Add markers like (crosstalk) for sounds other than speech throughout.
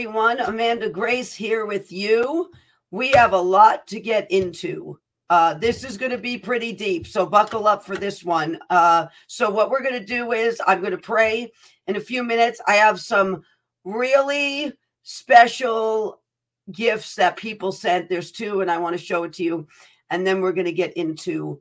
everyone. Amanda Grace here with you. We have a lot to get into. Uh, this is going to be pretty deep, so buckle up for this one. Uh, so, what we're going to do is I'm going to pray in a few minutes. I have some really special gifts that people sent. There's two, and I want to show it to you. And then we're going to get into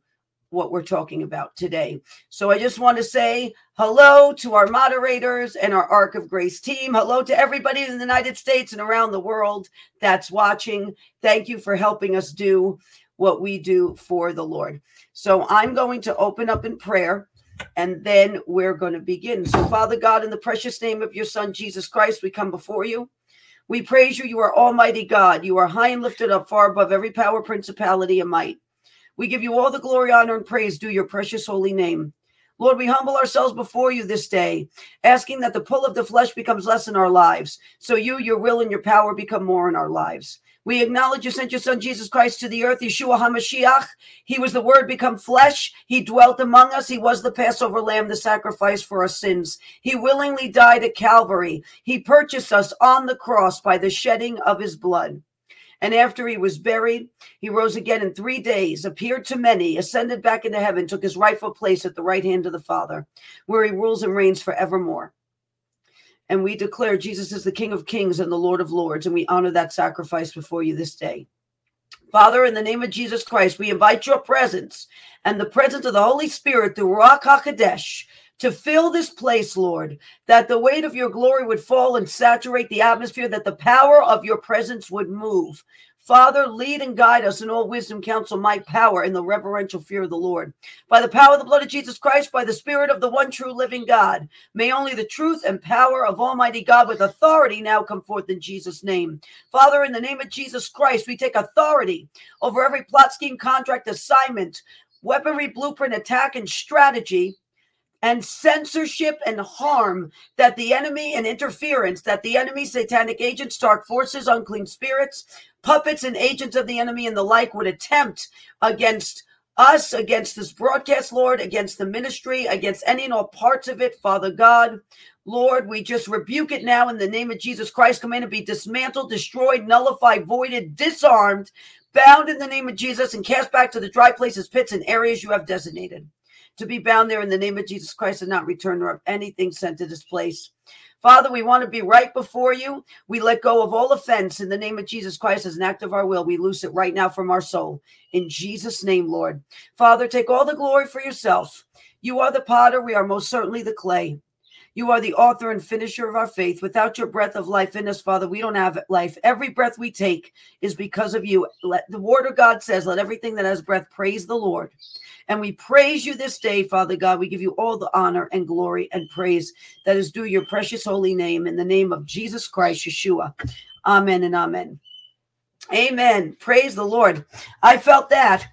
what we're talking about today. So I just want to say hello to our moderators and our Ark of Grace team. Hello to everybody in the United States and around the world that's watching. Thank you for helping us do what we do for the Lord. So I'm going to open up in prayer and then we're going to begin. So, Father God, in the precious name of your Son, Jesus Christ, we come before you. We praise you. You are Almighty God. You are high and lifted up, far above every power, principality, and might. We give you all the glory, honor, and praise due your precious holy name. Lord, we humble ourselves before you this day, asking that the pull of the flesh becomes less in our lives, so you, your will, and your power become more in our lives. We acknowledge you sent your son Jesus Christ to the earth, Yeshua HaMashiach. He was the word become flesh. He dwelt among us. He was the Passover lamb, the sacrifice for our sins. He willingly died at Calvary. He purchased us on the cross by the shedding of his blood. And after he was buried, he rose again in three days, appeared to many, ascended back into heaven, took his rightful place at the right hand of the Father, where he rules and reigns forevermore. And we declare Jesus is the King of kings and the Lord of lords, and we honor that sacrifice before you this day. Father, in the name of Jesus Christ, we invite your presence and the presence of the Holy Spirit through Ruach HaKodesh to fill this place, Lord, that the weight of your glory would fall and saturate the atmosphere, that the power of your presence would move. Father, lead and guide us in all wisdom, counsel, might, power, in the reverential fear of the Lord. By the power of the blood of Jesus Christ, by the Spirit of the one true living God, may only the truth and power of Almighty God with authority now come forth in Jesus' name. Father, in the name of Jesus Christ, we take authority over every plot, scheme, contract, assignment, weaponry, blueprint, attack, and strategy and censorship and harm that the enemy and interference that the enemy satanic agents dark forces unclean spirits puppets and agents of the enemy and the like would attempt against us against this broadcast lord against the ministry against any and all parts of it father god. Lord we just rebuke it now in the name of jesus christ command to be dismantled destroyed nullified voided disarmed bound in the name of jesus and cast back to the dry places pits and areas you have designated to be bound there in the name of Jesus Christ and not return or anything sent to this place. Father, we want to be right before you. We let go of all offense in the name of Jesus Christ as an act of our will. We loose it right now from our soul. In Jesus' name, Lord. Father, take all the glory for yourself. You are the potter. We are most certainly the clay. You are the author and finisher of our faith. Without your breath of life in us, Father, we don't have life. Every breath we take is because of you. Let the word of God says, let everything that has breath praise the Lord. And we praise you this day, Father God. We give you all the honor and glory and praise that is due your precious holy name in the name of Jesus Christ, Yeshua. Amen and amen. Amen. Praise the Lord. I felt that.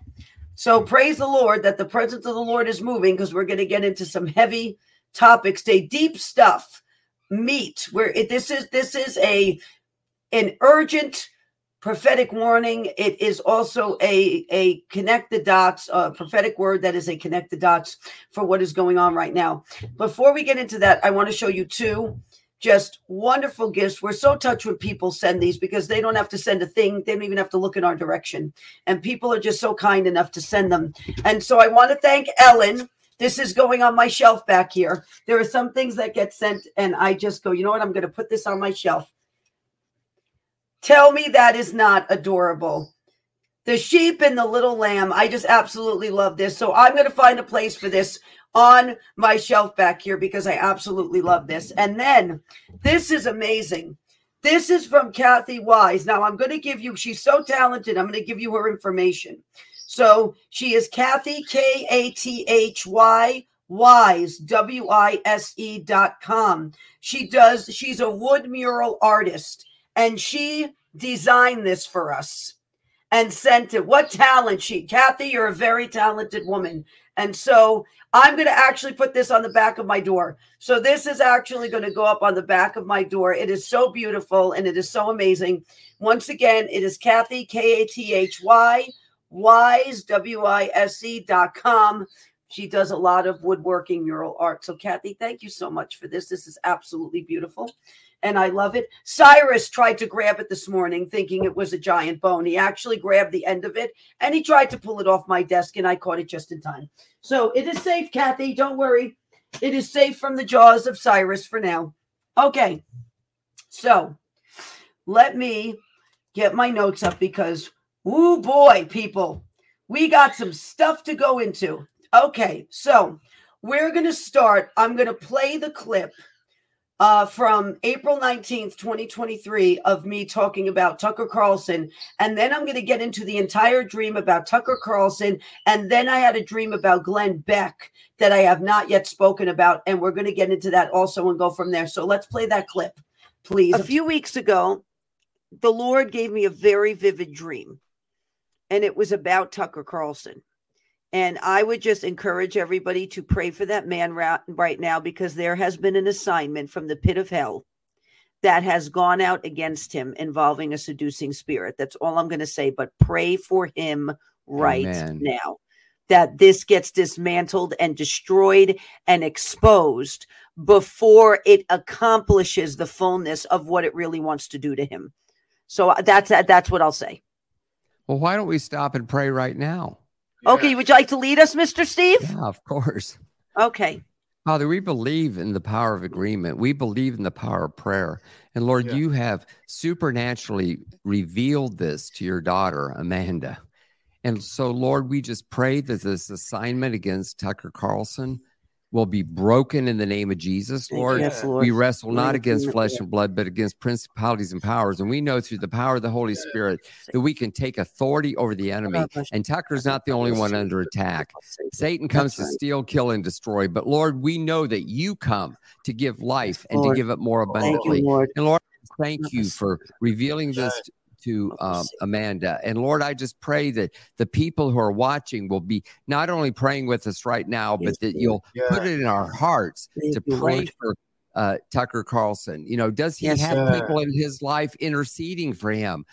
So praise the Lord that the presence of the Lord is moving because we're going to get into some heavy topics today, deep stuff, meat. Where it, this is this is a an urgent prophetic warning. It is also a a connect the dots, a prophetic word that is a connect the dots for what is going on right now. Before we get into that, I want to show you two just wonderful gifts. We're so touched when people send these because they don't have to send a thing. They don't even have to look in our direction. And people are just so kind enough to send them. And so I want to thank Ellen this is going on my shelf back here. There are some things that get sent, and I just go, you know what? I'm going to put this on my shelf. Tell me that is not adorable. The sheep and the little lamb. I just absolutely love this. So I'm going to find a place for this on my shelf back here because I absolutely love this. And then this is amazing. This is from Kathy Wise. Now I'm going to give you, she's so talented. I'm going to give you her information. So she is Kathy, K A T H Y Wise, W I S E dot com. She does, she's a wood mural artist and she designed this for us and sent it. What talent she, Kathy, you're a very talented woman. And so I'm going to actually put this on the back of my door. So this is actually going to go up on the back of my door. It is so beautiful and it is so amazing. Once again, it is Kathy, K A T H Y wise, W-I-S-E dot com. She does a lot of woodworking mural art. So, Kathy, thank you so much for this. This is absolutely beautiful. And I love it. Cyrus tried to grab it this morning, thinking it was a giant bone. He actually grabbed the end of it and he tried to pull it off my desk, and I caught it just in time. So it is safe, Kathy. Don't worry. It is safe from the jaws of Cyrus for now. Okay. So let me get my notes up because, oh boy, people, we got some stuff to go into. Okay. So we're going to start. I'm going to play the clip uh, from April 19th, 2023, of me talking about Tucker Carlson. And then I'm going to get into the entire dream about Tucker Carlson. And then I had a dream about Glenn Beck that I have not yet spoken about. And we're going to get into that also and go from there. So let's play that clip, please. A few weeks ago, the Lord gave me a very vivid dream, and it was about Tucker Carlson. And I would just encourage everybody to pray for that man right now because there has been an assignment from the pit of hell that has gone out against him involving a seducing spirit. That's all I'm going to say. But pray for him right Amen. now that this gets dismantled and destroyed and exposed before it accomplishes the fullness of what it really wants to do to him. So uh, that's that's what I'll say. Well, why don't we stop and pray right now? Okay, would you like to lead us, Mr. Steve? Yeah, of course. Okay. Father, we believe in the power of agreement. We believe in the power of prayer. And Lord, yeah. you have supernaturally revealed this to your daughter, Amanda. And so, Lord, we just pray that this assignment against Tucker Carlson will be broken in the name of Jesus, Lord. Yes, Lord. We wrestle not against flesh and blood, but against principalities and powers. And we know through the power of the Holy Spirit that we can take authority over the enemy. And Tucker's not the only one under attack. Satan comes to steal, kill, and destroy. But Lord, we know that you come to give life and to give it more abundantly. And Lord, thank you for revealing this to um, Amanda. And Lord, I just pray that the people who are watching will be not only praying with us right now, but that you'll yeah. put it in our hearts Thank to you, pray Lord. for uh, Tucker Carlson. You know, does he yes, have sir. people in his life interceding for him?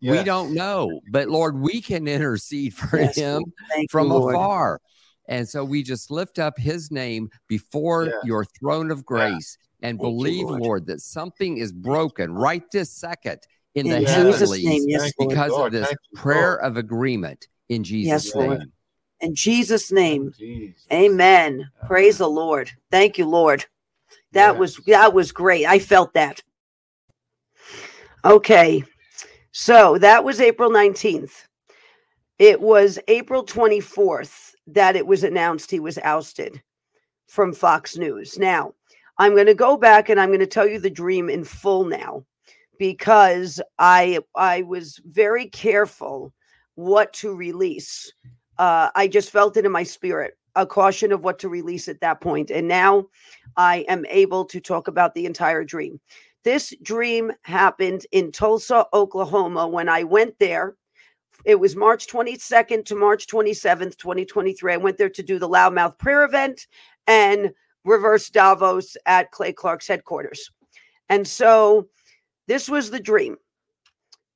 Yes. We don't know, but Lord, we can intercede for yes, him from you, afar. And so we just lift up his name before yeah. your throne of grace yeah. and Thank believe, you, Lord. Lord, that something is broken right this second in, in the heavenlies name, yes, because Lord. of this prayer Lord. of agreement in Jesus' yes, name. Lord. In Jesus' name. Amen. Praise the Lord. Thank you, Lord. That was that was great. I felt that. Okay. So that was April 19th. It was April 24th that it was announced he was ousted from Fox News. Now, I'm going to go back and I'm going to tell you the dream in full now because I I was very careful what to release. Uh, I just felt it in my spirit, a caution of what to release at that point. And now I am able to talk about the entire dream. This dream happened in Tulsa, Oklahoma, when I went there. It was March 22nd to March 27th, 2023. I went there to do the loudmouth prayer event and reverse Davos at Clay Clark's headquarters. And so this was the dream.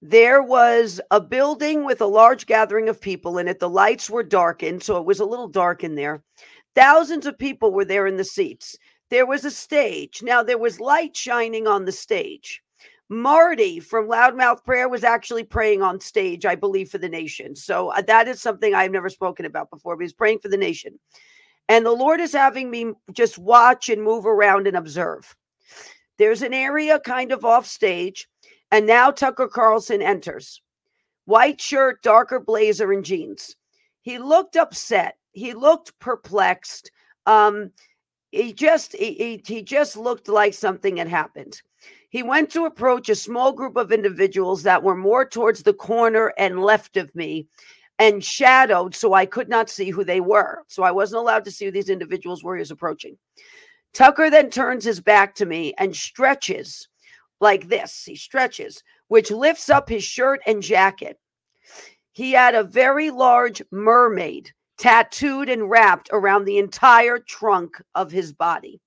There was a building with a large gathering of people in it. The lights were darkened, so it was a little dark in there. Thousands of people were there in the seats. There was a stage. Now, there was light shining on the stage. Marty from Loudmouth Prayer was actually praying on stage, I believe, for the nation. So uh, that is something I've never spoken about before, but he's praying for the nation. And the Lord is having me just watch and move around and observe. There's an area kind of off stage, and now Tucker Carlson enters. White shirt, darker blazer, and jeans. He looked upset. He looked perplexed. Um, he just he, he just looked like something had happened. He went to approach a small group of individuals that were more towards the corner and left of me and shadowed so I could not see who they were. So I wasn't allowed to see who these individuals were he was approaching. Tucker then turns his back to me and stretches like this. He stretches, which lifts up his shirt and jacket. He had a very large mermaid tattooed and wrapped around the entire trunk of his body.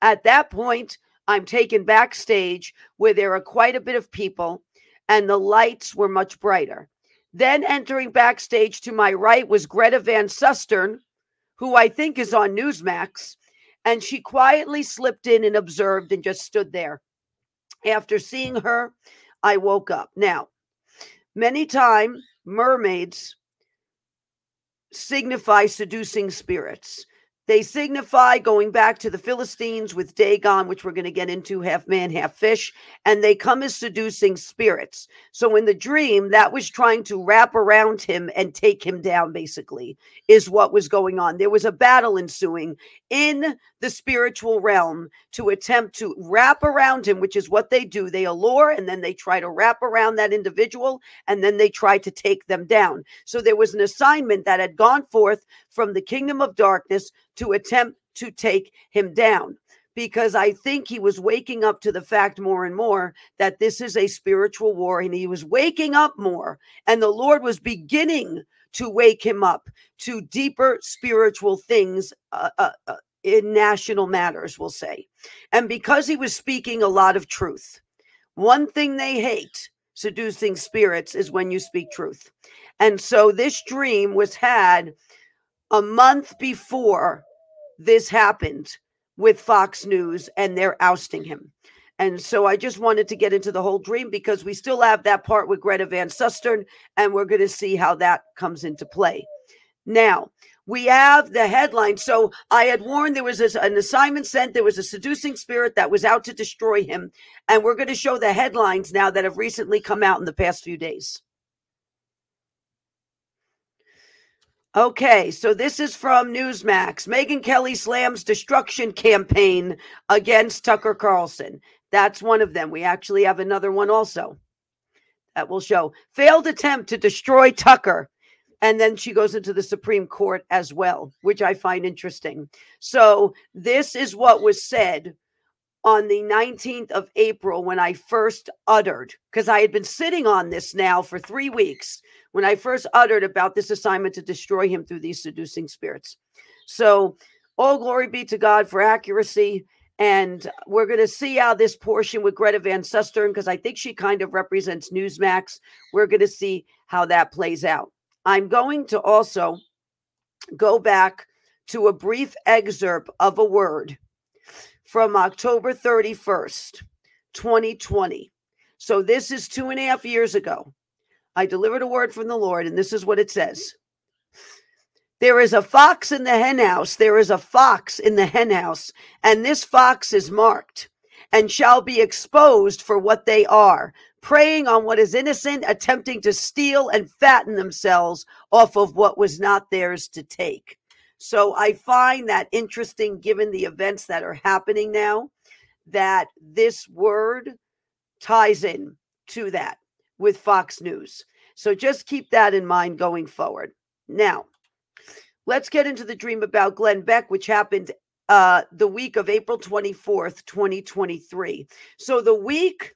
At that point, I'm taken backstage where there are quite a bit of people and the lights were much brighter. Then entering backstage to my right was Greta Van Susteren, who I think is on Newsmax, and she quietly slipped in and observed and just stood there. After seeing her, I woke up. Now, many time mermaids signify seducing spirits. They signify going back to the Philistines with Dagon, which we're going to get into, half man, half fish, and they come as seducing spirits. So in the dream, that was trying to wrap around him and take him down, basically, is what was going on. There was a battle ensuing in the spiritual realm to attempt to wrap around him, which is what they do. They allure and then they try to wrap around that individual and then they try to take them down. So there was an assignment that had gone forth from the kingdom of darkness to attempt to take him down because I think he was waking up to the fact more and more that this is a spiritual war and he was waking up more and the Lord was beginning to wake him up to deeper spiritual things uh, uh, uh, in national matters, we'll say. And because he was speaking a lot of truth, one thing they hate seducing spirits is when you speak truth. And so this dream was had a month before this happened with Fox News and they're ousting him. And so I just wanted to get into the whole dream because we still have that part with Greta Van Susteren, and we're going to see how that comes into play. Now, we have the headline. So I had warned there was an assignment sent. There was a seducing spirit that was out to destroy him. And we're going to show the headlines now that have recently come out in the past few days. Okay, so this is from Newsmax. Megyn Kelly slams destruction campaign against Tucker Carlson. That's one of them. We actually have another one also that will show failed attempt to destroy Tucker. And then she goes into the Supreme Court as well, which I find interesting. So, this is what was said on the 19th of April when I first uttered, because I had been sitting on this now for three weeks when I first uttered about this assignment to destroy him through these seducing spirits. So, all glory be to God for accuracy. And we're going to see how this portion with Greta Van Susteren, because I think she kind of represents Newsmax, we're going to see how that plays out. I'm going to also go back to a brief excerpt of a word from October 31st, 2020. So this is two and a half years ago. I delivered a word from the Lord, and this is what it says. There is a fox in the henhouse. There is a fox in the henhouse, and this fox is marked and shall be exposed for what they are, preying on what is innocent, attempting to steal and fatten themselves off of what was not theirs to take. So I find that interesting given the events that are happening now, that this word ties in to that with Fox News. So just keep that in mind going forward. Now, let's get into the dream about Glenn Beck, which happened uh, the week of April 24th, 2023. So the week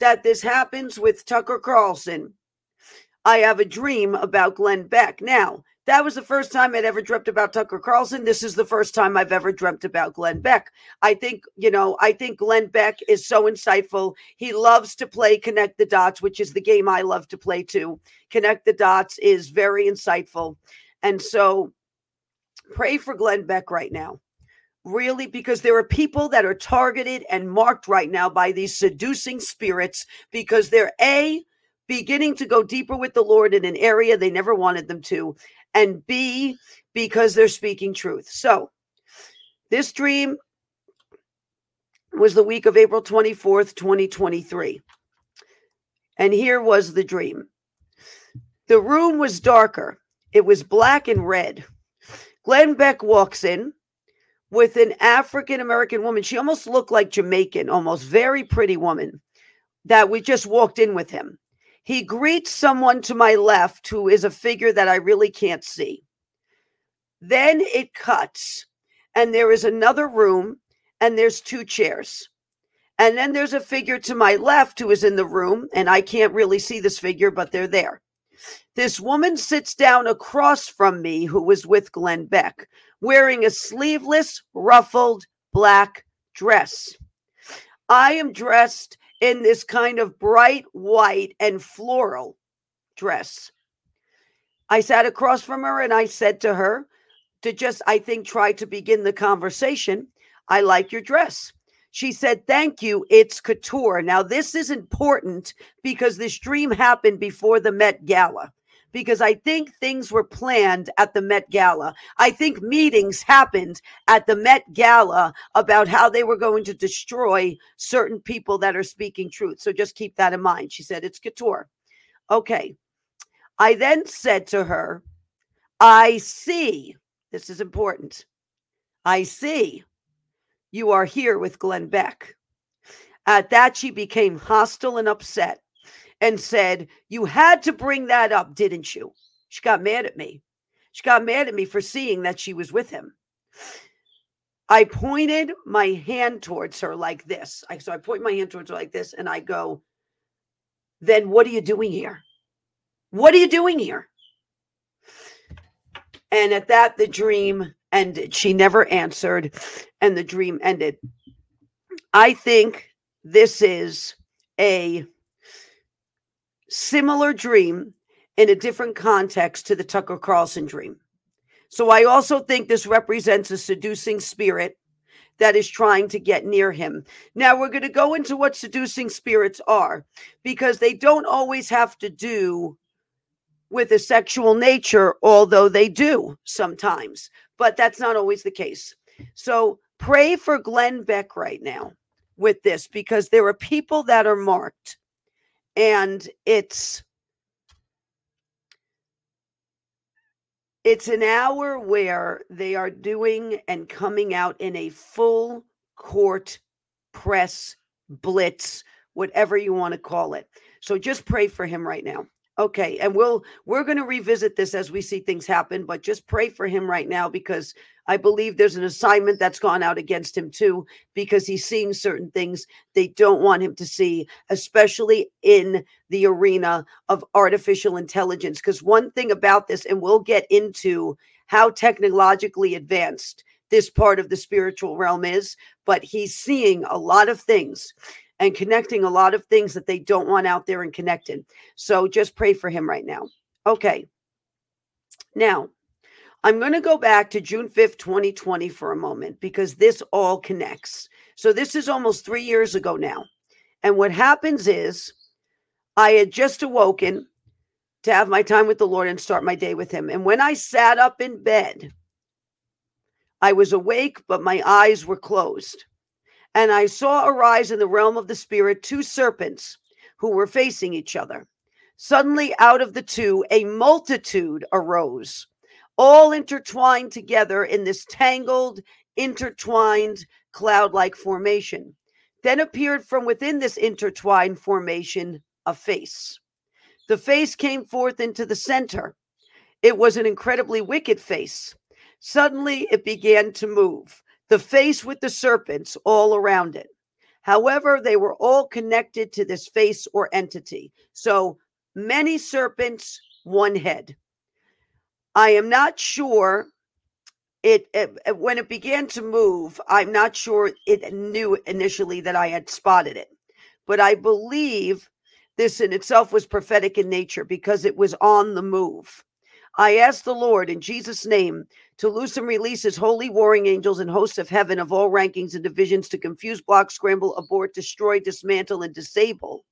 that this happens with Tucker Carlson, I have a dream about Glenn Beck. Now, that was the first time I'd ever dreamt about Tucker Carlson. This is the first time I've ever dreamt about Glenn Beck. I think, you know, I think Glenn Beck is so insightful. He loves to play Connect the Dots, which is the game I love to play too. Connect the Dots is very insightful. And so pray for Glenn Beck right now. Really, because there are people that are targeted and marked right now by these seducing spirits because they're A, beginning to go deeper with the Lord in an area they never wanted them to and B, because they're speaking truth. So, this dream was the week of April 24th, 2023. And here was the dream the room was darker, it was black and red. Glenn Beck walks in with an African American woman. She almost looked like Jamaican, almost very pretty woman that we just walked in with him. He greets someone to my left who is a figure that I really can't see. Then it cuts, and there is another room, and there's two chairs. And then there's a figure to my left who is in the room, and I can't really see this figure, but they're there. This woman sits down across from me who was with Glenn Beck, wearing a sleeveless, ruffled black dress. I am dressed in this kind of bright white and floral dress. I sat across from her and I said to her, to just, I think, try to begin the conversation, I like your dress. She said, Thank you. It's couture. Now, this is important because this dream happened before the Met Gala because I think things were planned at the Met Gala. I think meetings happened at the Met Gala about how they were going to destroy certain people that are speaking truth. So just keep that in mind. She said, It's couture. Okay. I then said to her, I see, this is important. I see you are here with Glenn Beck. At that, she became hostile and upset and said, You had to bring that up, didn't you? She got mad at me. She got mad at me for seeing that she was with him. I pointed my hand towards her like this. I, so I point my hand towards her like this and I go, Then what are you doing here? What are you doing here? And at that, the dream ended. She never answered, and the dream ended. I think this is a similar dream in a different context to the Tucker Carlson dream. So I also think this represents a seducing spirit that is trying to get near him. Now we're going to go into what seducing spirits are because they don't always have to do with a sexual nature, although they do sometimes, but that's not always the case. So pray for Glenn Beck right now with this because there are people that are marked and it's it's an hour where they are doing and coming out in a full court press blitz whatever you want to call it. So just pray for him right now Okay, and we'll we're going to revisit this as we see things happen, but just pray for him right now because I believe there's an assignment that's gone out against him too because he's seeing certain things they don't want him to see, especially in the arena of artificial intelligence because one thing about this and we'll get into how technologically advanced this part of the spiritual realm is, but he's seeing a lot of things and connecting a lot of things that they don't want out there and connected. So just pray for him right now. Okay. Now, I'm going to go back to June 5th, 2020 for a moment because this all connects. So this is almost three years ago now. And what happens is I had just awoken to have my time with the Lord and start my day with Him. And when I sat up in bed, I was awake, but my eyes were closed. And I saw arise in the realm of the spirit two serpents who were facing each other. Suddenly, out of the two, a multitude arose, all intertwined together in this tangled, intertwined cloud like formation. Then appeared from within this intertwined formation a face. The face came forth into the center. It was an incredibly wicked face. Suddenly, it began to move the face with the serpents all around it. However, they were all connected to this face or entity. So many serpents, one head. I am not sure it, it, when it began to move, I'm not sure it knew initially that I had spotted it. But I believe this in itself was prophetic in nature because it was on the move. I ask the Lord in Jesus' name to loose and release his holy warring angels and hosts of heaven of all rankings and divisions to confuse, block, scramble, abort, destroy, dismantle, and disable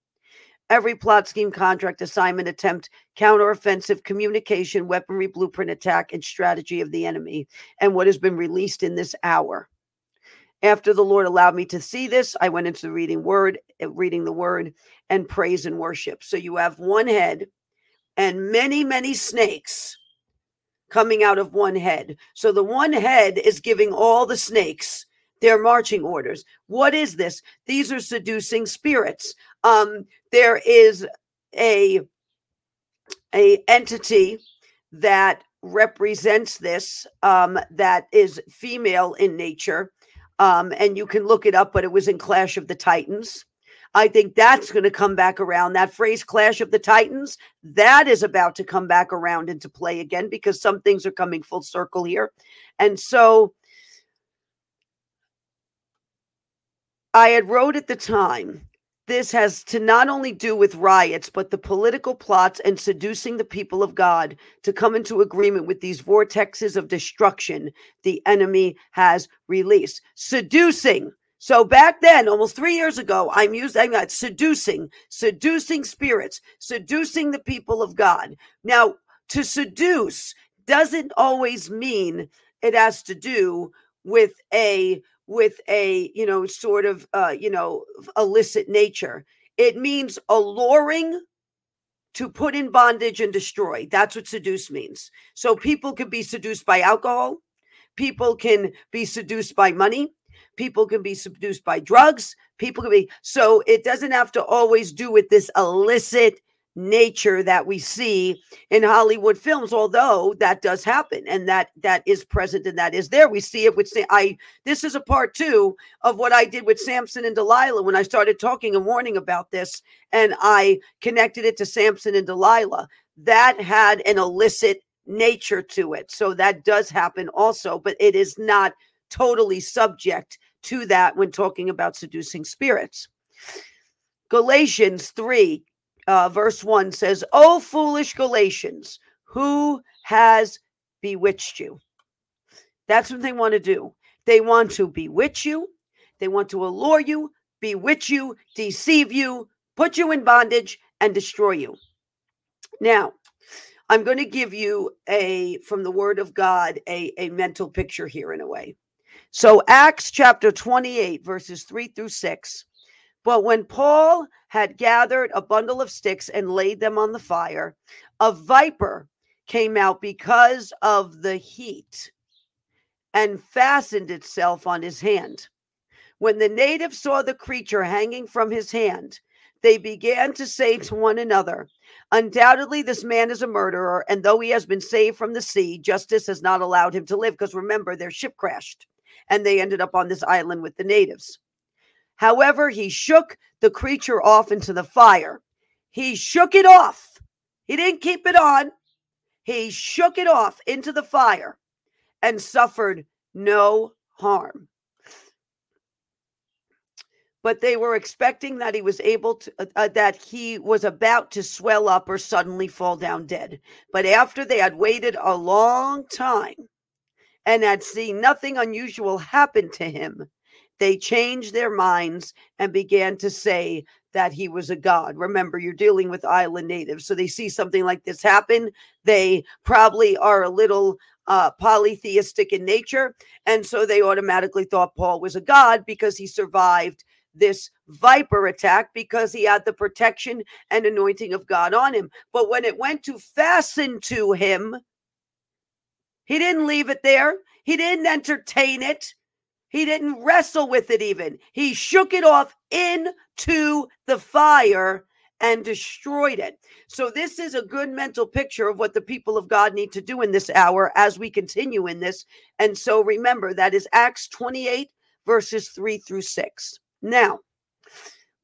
every plot, scheme, contract, assignment, attempt, counteroffensive, communication, weaponry, blueprint, attack, and strategy of the enemy, and what has been released in this hour. After the Lord allowed me to see this, I went into the reading word, reading the word, and praise and worship. So you have one head and many, many snakes coming out of one head. So the one head is giving all the snakes their marching orders. What is this? These are seducing spirits. Um, there is a a entity that represents this um, that is female in nature. Um, and you can look it up, but it was in Clash of the Titans. I think that's going to come back around. That phrase, Clash of the Titans, that is about to come back around into play again because some things are coming full circle here. And so I had wrote at the time this has to not only do with riots, but the political plots and seducing the people of God to come into agreement with these vortexes of destruction the enemy has released. Seducing So back then, almost three years ago, I'm using that seducing, seducing spirits, seducing the people of God. Now, to seduce doesn't always mean it has to do with a with a you know sort of uh you know illicit nature. It means alluring to put in bondage and destroy. That's what seduce means. So people can be seduced by alcohol. People can be seduced by money People can be seduced by drugs. People can be, so it doesn't have to always do with this illicit nature that we see in Hollywood films, although that does happen and that that is present and that is there. We see it with I this is a part two of what I did with Samson and Delilah when I started talking and warning about this, and I connected it to Samson and Delilah. That had an illicit nature to it. So that does happen also, but it is not totally subject to that when talking about seducing spirits. Galatians 3, uh, verse 1 says, O foolish Galatians, who has bewitched you? That's what they want to do. They want to bewitch you, they want to allure you, bewitch you, deceive you, put you in bondage, and destroy you. Now, I'm going to give you a, from the word of God, a, a mental picture here in a way. So, Acts chapter 28, verses 3 through 6. But when Paul had gathered a bundle of sticks and laid them on the fire, a viper came out because of the heat and fastened itself on his hand. When the natives saw the creature hanging from his hand, they began to say to one another, Undoubtedly, this man is a murderer, and though he has been saved from the sea, justice has not allowed him to live. Because remember, their ship crashed and they ended up on this island with the natives. However, he shook the creature off into the fire. He shook it off. He didn't keep it on. He shook it off into the fire and suffered no harm. But they were expecting that he was able to, uh, uh that he was about to swell up or suddenly fall down dead. But after they had waited a long time, and had seen nothing unusual happen to him, they changed their minds and began to say that he was a god. Remember, you're dealing with island natives. So they see something like this happen. They probably are a little uh, polytheistic in nature. And so they automatically thought Paul was a god because he survived this viper attack because he had the protection and anointing of God on him. But when it went to fasten to him, he didn't leave it there. He didn't entertain it. He didn't wrestle with it even. He shook it off into the fire and destroyed it. So, this is a good mental picture of what the people of God need to do in this hour as we continue in this. And so, remember that is Acts 28, verses 3 through 6. Now,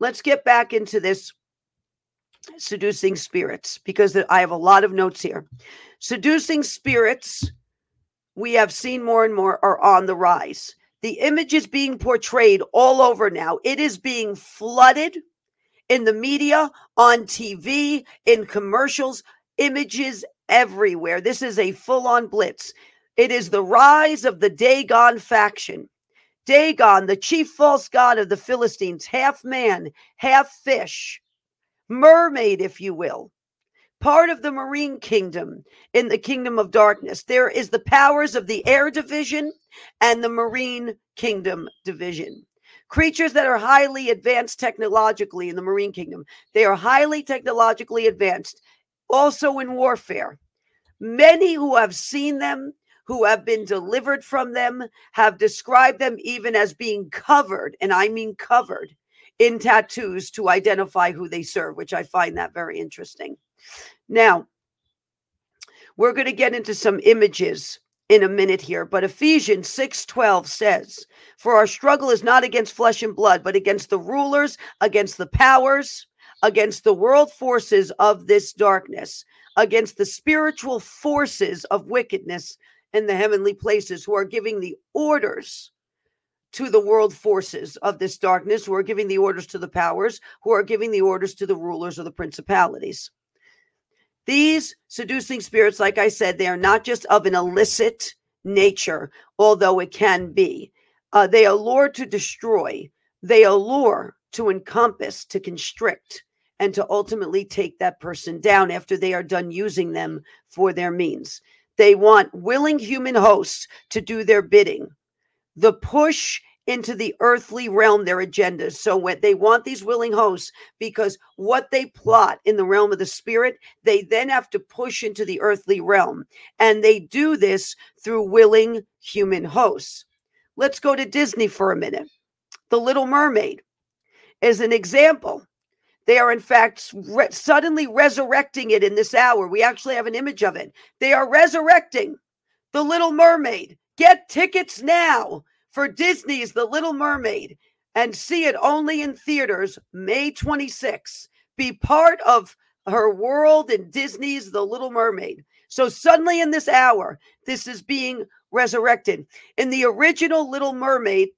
let's get back into this seducing spirits because I have a lot of notes here. Seducing spirits we have seen more and more are on the rise. The image is being portrayed all over now. It is being flooded in the media, on TV, in commercials, images everywhere. This is a full on blitz. It is the rise of the Dagon faction. Dagon, the chief false god of the Philistines, half man, half fish, mermaid, if you will part of the marine kingdom in the kingdom of darkness. There is the powers of the air division and the marine kingdom division. Creatures that are highly advanced technologically in the marine kingdom. They are highly technologically advanced, also in warfare. Many who have seen them, who have been delivered from them, have described them even as being covered, and I mean covered in tattoos to identify who they serve, which I find that very interesting. Now, we're going to get into some images in a minute here, but Ephesians 6:12 says, "For our struggle is not against flesh and blood, but against the rulers, against the powers, against the world forces of this darkness, against the spiritual forces of wickedness in the heavenly places who are giving the orders to the world forces of this darkness, who are giving the orders to the powers, who are giving the orders to the rulers of the principalities." These seducing spirits, like I said, they are not just of an illicit nature, although it can be. Uh, they allure to destroy, they allure to encompass, to constrict, and to ultimately take that person down after they are done using them for their means. They want willing human hosts to do their bidding. The push into the earthly realm their agendas. So when they want these willing hosts, because what they plot in the realm of the spirit, they then have to push into the earthly realm. And they do this through willing human hosts. Let's go to Disney for a minute. The Little Mermaid is an example. They are, in fact, re- suddenly resurrecting it in this hour. We actually have an image of it. They are resurrecting The Little Mermaid. Get tickets now for Disney's The Little Mermaid and see it only in theaters May 26. Be part of her world in Disney's The Little Mermaid. So suddenly in this hour, this is being resurrected. In the original Little Mermaid,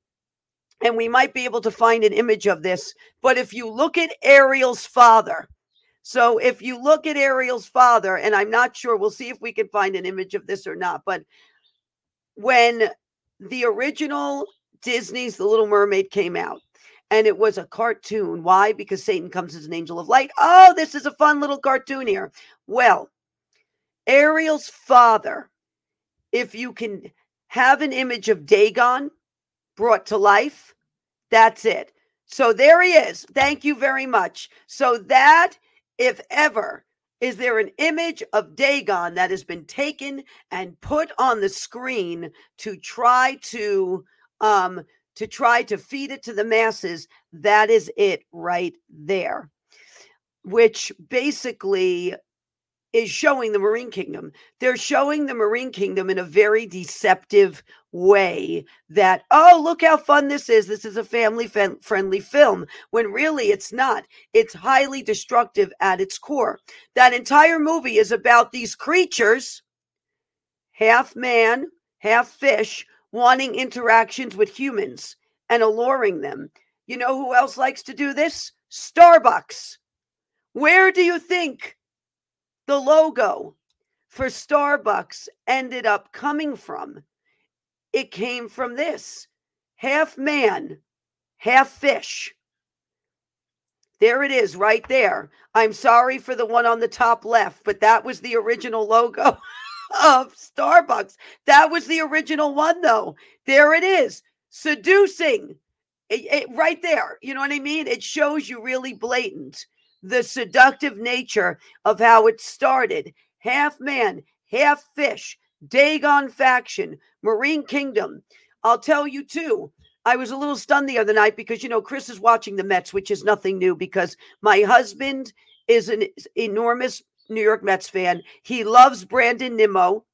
and we might be able to find an image of this, but if you look at Ariel's father, so if you look at Ariel's father, and I'm not sure, we'll see if we can find an image of this or not, but when the original Disney's The Little Mermaid came out and it was a cartoon. Why? Because Satan comes as an angel of light. Oh, this is a fun little cartoon here. Well, Ariel's father, if you can have an image of Dagon brought to life, that's it. So there he is. Thank you very much. So that, if ever, is there an image of Dagon that has been taken and put on the screen to try to um to try to feed it to the masses? That is it right there. Which basically is showing the Marine Kingdom. They're showing the Marine Kingdom in a very deceptive way that, oh, look how fun this is. This is a family friendly film, when really it's not. It's highly destructive at its core. That entire movie is about these creatures, half man, half fish, wanting interactions with humans and alluring them. You know who else likes to do this? Starbucks. Where do you think the logo for Starbucks ended up coming from. It came from this half man, half fish. There it is, right there. I'm sorry for the one on the top left, but that was the original logo (laughs) of Starbucks. That was the original one, though. There it is, seducing. It, it, right there. You know what I mean? It shows you really blatant the seductive nature of how it started. Half man, half fish, Dagon faction, Marine Kingdom. I'll tell you too. I was a little stunned the other night because you know Chris is watching the Mets, which is nothing new because my husband is an enormous New York Mets fan. He loves Brandon Nimmo,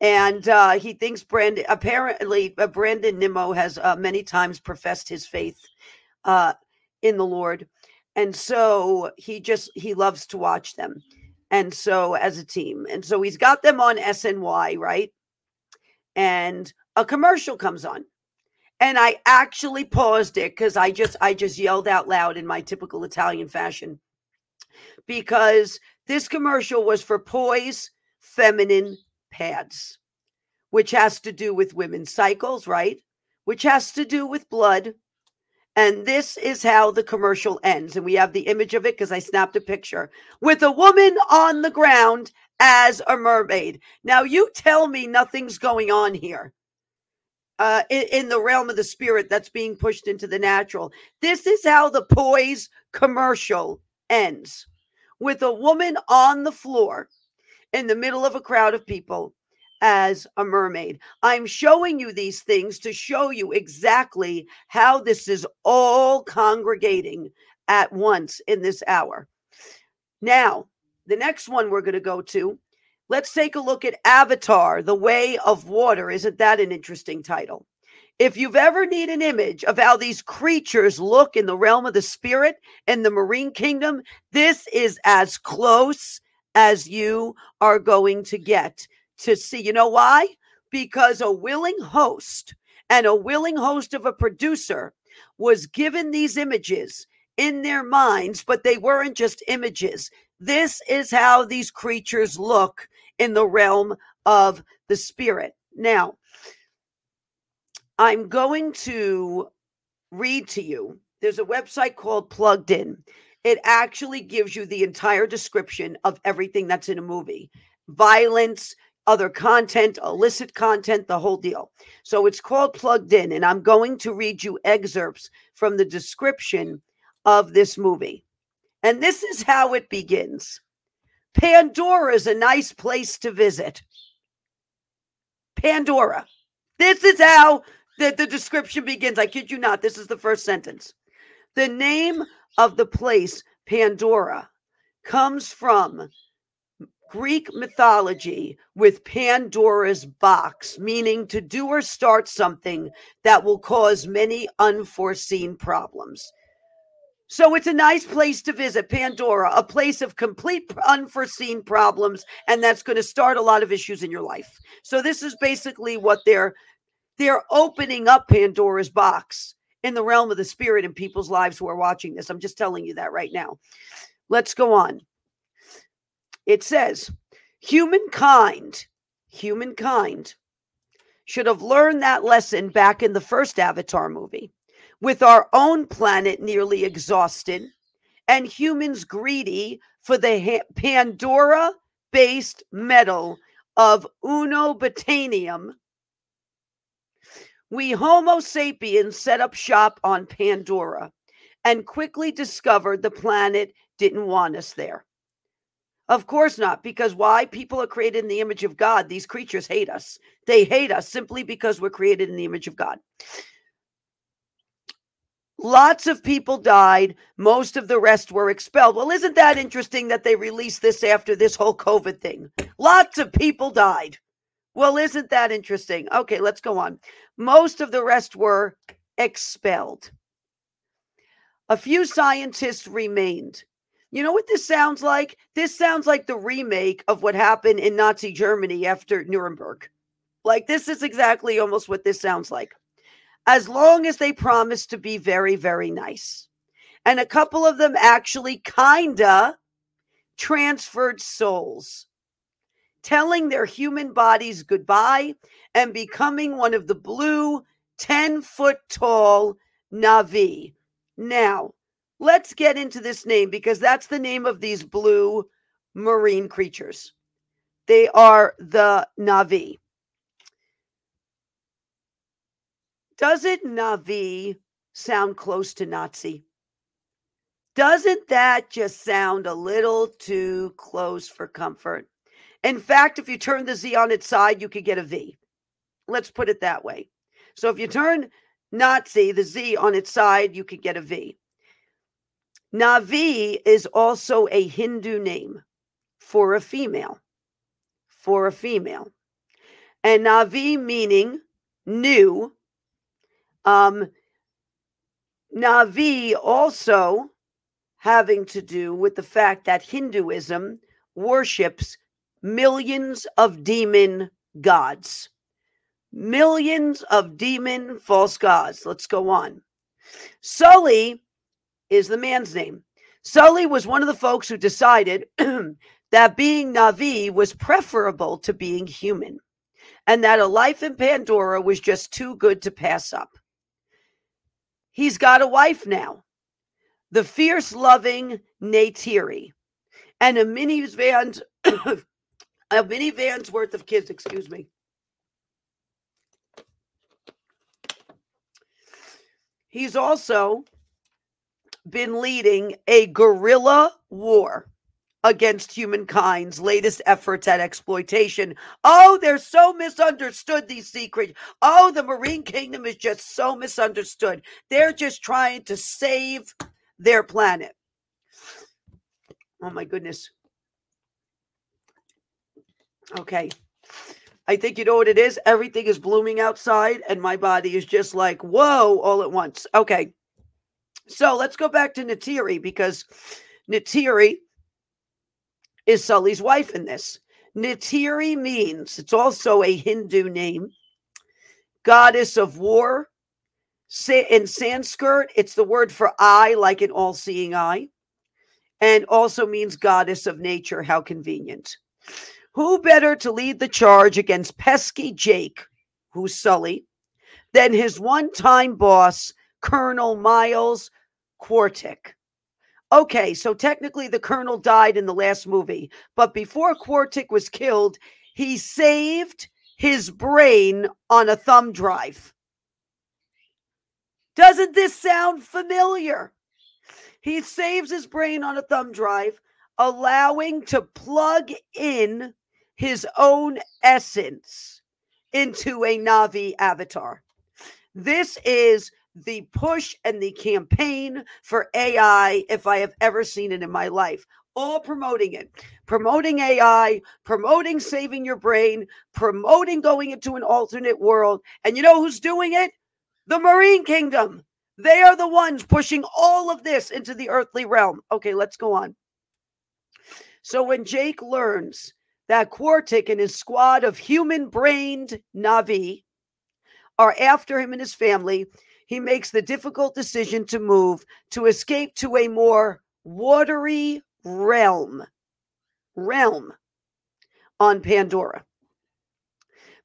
and uh, he thinks Brandon apparently uh, Brandon Nimmo has uh, many times professed his faith uh, in the Lord and so he just he loves to watch them. And so as a team. And so he's got them on sny right? And a commercial comes on. And i actually paused it because i just i just yelled out loud in my typical italian fashion. Because this commercial was for poise feminine pads which has to do with women's cycles right? Which has to do with blood and this is how the commercial ends. And we have the image of it because I snapped a picture with a woman on the ground as a mermaid. Now, you tell me nothing's going on here. Uh, in, in the realm of the spirit that's being pushed into the natural. This is how the poise commercial ends with a woman on the floor in the middle of a crowd of people as a mermaid. I'm showing you these things to show you exactly how this is all congregating at once in this hour. Now, the next one we're going to go to, let's take a look at Avatar, The Way of Water. Isn't that an interesting title? If you've ever need an image of how these creatures look in the realm of the spirit and the marine kingdom, this is as close as you are going to get to see. You know why? Because a willing host and a willing host of a producer was given these images in their minds, but they weren't just images. This is how these creatures look in the realm of the spirit. Now, I'm going to read to you. There's a website called Plugged In. It actually gives you the entire description of everything that's in a movie violence, other content, illicit content, the whole deal. So it's called Plugged In. And I'm going to read you excerpts from the description of this movie. And this is how it begins Pandora is a nice place to visit. Pandora. This is how the, the description begins. I kid you not. This is the first sentence. The name of the place, Pandora, comes from Greek mythology with Pandora's box, meaning to do or start something that will cause many unforeseen problems. So it's a nice place to visit, Pandora, a place of complete unforeseen problems, and that's going to start a lot of issues in your life. So this is basically what they're they're opening up Pandora's box in the realm of the spirit in people's lives who are watching this. I'm just telling you that right now. Let's go on. It says, humankind, humankind should have learned that lesson back in the first Avatar movie with our own planet nearly exhausted and humans greedy for the Pandora based metal of unobtainium we Homo sapiens set up shop on Pandora and quickly discovered the planet didn't want us there. Of course not, because why? People are created in the image of God. These creatures hate us. They hate us simply because we're created in the image of God. Lots of people died. Most of the rest were expelled. Well, isn't that interesting that they released this after this whole COVID thing? Lots of people died. Well, isn't that interesting? Okay, let's go on. Most of the rest were expelled. A few scientists remained. You know what this sounds like? This sounds like the remake of what happened in Nazi Germany after Nuremberg. Like, this is exactly almost what this sounds like. As long as they promise to be very, very nice. And a couple of them actually kinda transferred souls telling their human bodies goodbye and becoming one of the blue 10 foot tall Navi. Now, let's get into this name because that's the name of these blue marine creatures. They are the Navi. Doesn't Navi sound close to Nazi? Doesn't that just sound a little too close for comfort? In fact, if you turn the Z on its side, you could get a V. Let's put it that way. So if you turn Nazi, the Z on its side, you could get a V. Navi is also a Hindu name for a female. For a female. And Navi meaning new. Um, Navi also having to do with the fact that Hinduism worships millions of demon gods. Millions of demon false gods. Let's go on. Sully is the man's name. Sully was one of the folks who decided (clears throat) that being Navi was preferable to being human and that a life in Pandora was just too good to pass up. He's got a wife now, the fierce loving Neytiri, and a minivan (coughs) a minivan's worth of kids, excuse me. He's also been leading a guerrilla war against humankind's latest efforts at exploitation. Oh, they're so misunderstood, these secrets. Oh, the Marine Kingdom is just so misunderstood. They're just trying to save their planet. Oh, my goodness. Okay. I think you know what it is. Everything is blooming outside, and my body is just like, whoa, all at once. Okay. So let's go back to Neytiri because Neytiri is Sully's wife in this. Neytiri means it's also a Hindu name, goddess of war. In Sanskrit, it's the word for eye, like an all seeing eye, and also means goddess of nature. How convenient. Who better to lead the charge against pesky Jake, who's Sully, than his one time boss, Colonel Miles Quaritch. Okay, so technically the colonel died in the last movie, but before Quaritch was killed, he saved his brain on a thumb drive. Doesn't this sound familiar? He saves his brain on a thumb drive, allowing to plug in his own essence into a Navi avatar. This is the push and the campaign for AI if I have ever seen it in my life. All promoting it, promoting AI, promoting saving your brain, promoting going into an alternate world. And you know who's doing it? The Marine Kingdom. They are the ones pushing all of this into the earthly realm. Okay, let's go on. So when Jake learns that Quaritch and his squad of human brained Navi are after him and his family, he makes the difficult decision to move to escape to a more watery realm. Realm on Pandora.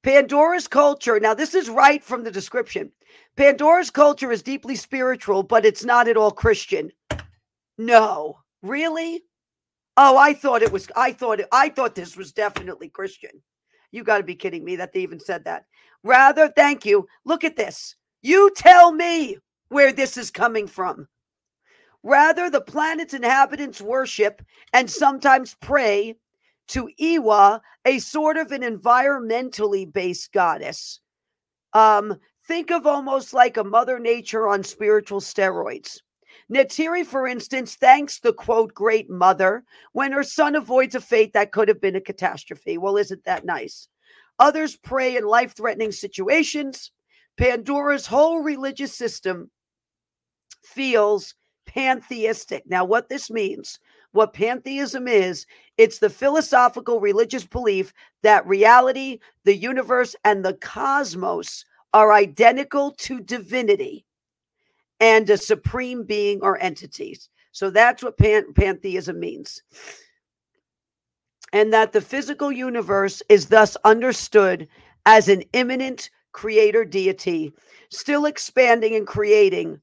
Pandora's culture, now this is right from the description. Pandora's culture is deeply spiritual, but it's not at all Christian. No, really? Oh, I thought it was, I thought, it, I thought this was definitely Christian. You got to be kidding me that they even said that. Rather, thank you. Look at this. You tell me where this is coming from. Rather, the planet's inhabitants worship and sometimes pray to Eywa, a sort of an environmentally based goddess. Um, think of almost like a Mother Nature on spiritual steroids. Neytiri, for instance, thanks the quote, great mother when her son avoids a fate that could have been a catastrophe. Well, isn't that nice? Others pray in life threatening situations. Pandora's whole religious system feels pantheistic. Now, what this means, what pantheism is, it's the philosophical religious belief that reality, the universe, and the cosmos are identical to divinity and a supreme being or entities. So that's what pan- pantheism means. And that the physical universe is thus understood as an immanent creator deity, still expanding and creating,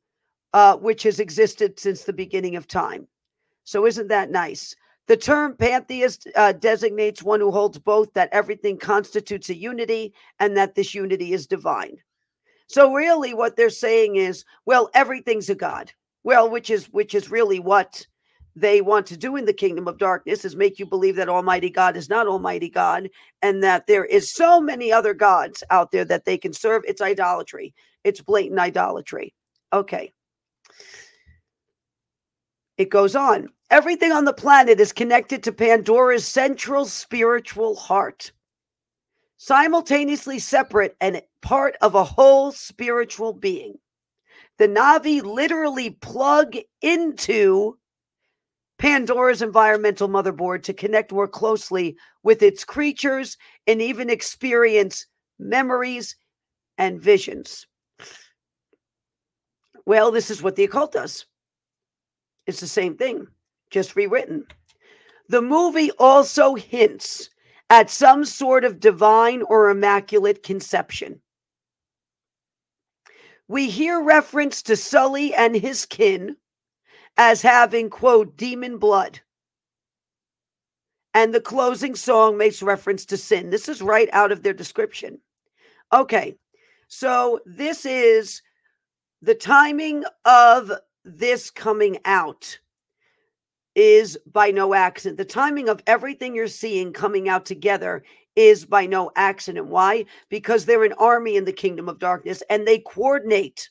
uh, which has existed since the beginning of time. So, isn't that nice? The term pantheist uh, designates one who holds both that everything constitutes a unity and that this unity is divine. So, really, what they're saying is, well, everything's a god. Well, which is which is really what they want to do in the kingdom of darkness is make you believe that almighty god is not almighty god and that there is so many other gods out there that they can serve. It's idolatry. It's blatant idolatry. Okay. It goes on. Everything on the planet is connected to pandora's central spiritual heart simultaneously separate and part of a whole spiritual being. The navi literally plug into Pandora's environmental motherboard to connect more closely with its creatures and even experience memories and visions. Well, this is what the occult does. It's the same thing, just rewritten. The movie also hints at some sort of divine or immaculate conception. We hear reference to Sully and his kin as having, quote, demon blood. And the closing song makes reference to sin. This is right out of their description. Okay, so this is the timing of this coming out is by no accident. The timing of everything you're seeing coming out together is by no accident. Why? Because they're an army in the kingdom of darkness and they coordinate.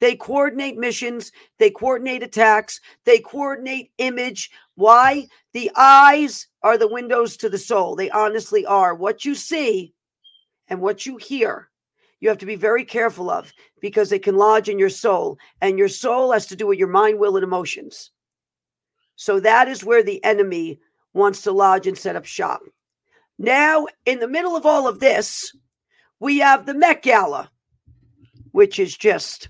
They coordinate missions, they coordinate attacks, they coordinate image. Why? The eyes are the windows to the soul. They honestly are. What you see and what you hear, you have to be very careful of because it can lodge in your soul, and your soul has to do with your mind, will, and emotions. So that is where the enemy wants to lodge and set up shop. Now, in the middle of all of this, we have the Met Gala, which is just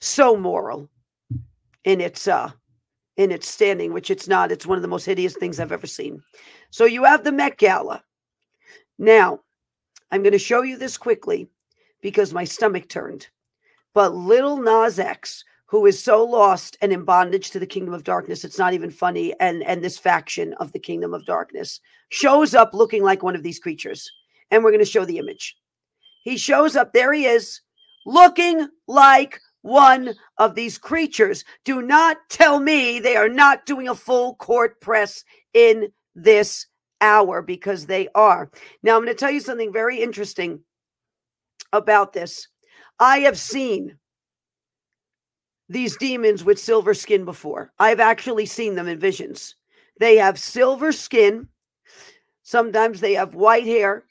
so moral in its uh in its standing, which it's not. It's one of the most hideous things I've ever seen. So you have the Met Gala. Now, I'm going to show you this quickly because my stomach turned. But Lil Nas X, who is so lost and in bondage to the kingdom of darkness, it's not even funny, and, and this faction of the kingdom of darkness shows up looking like one of these creatures. And we're going to show the image. He shows up, there he is, looking like one of these creatures. Do not tell me they are not doing a full court press in this hour because they are. Now, I'm going to tell you something very interesting about this. I have seen these demons with silver skin before. I've actually seen them in visions. They have silver skin. Sometimes they have white hair.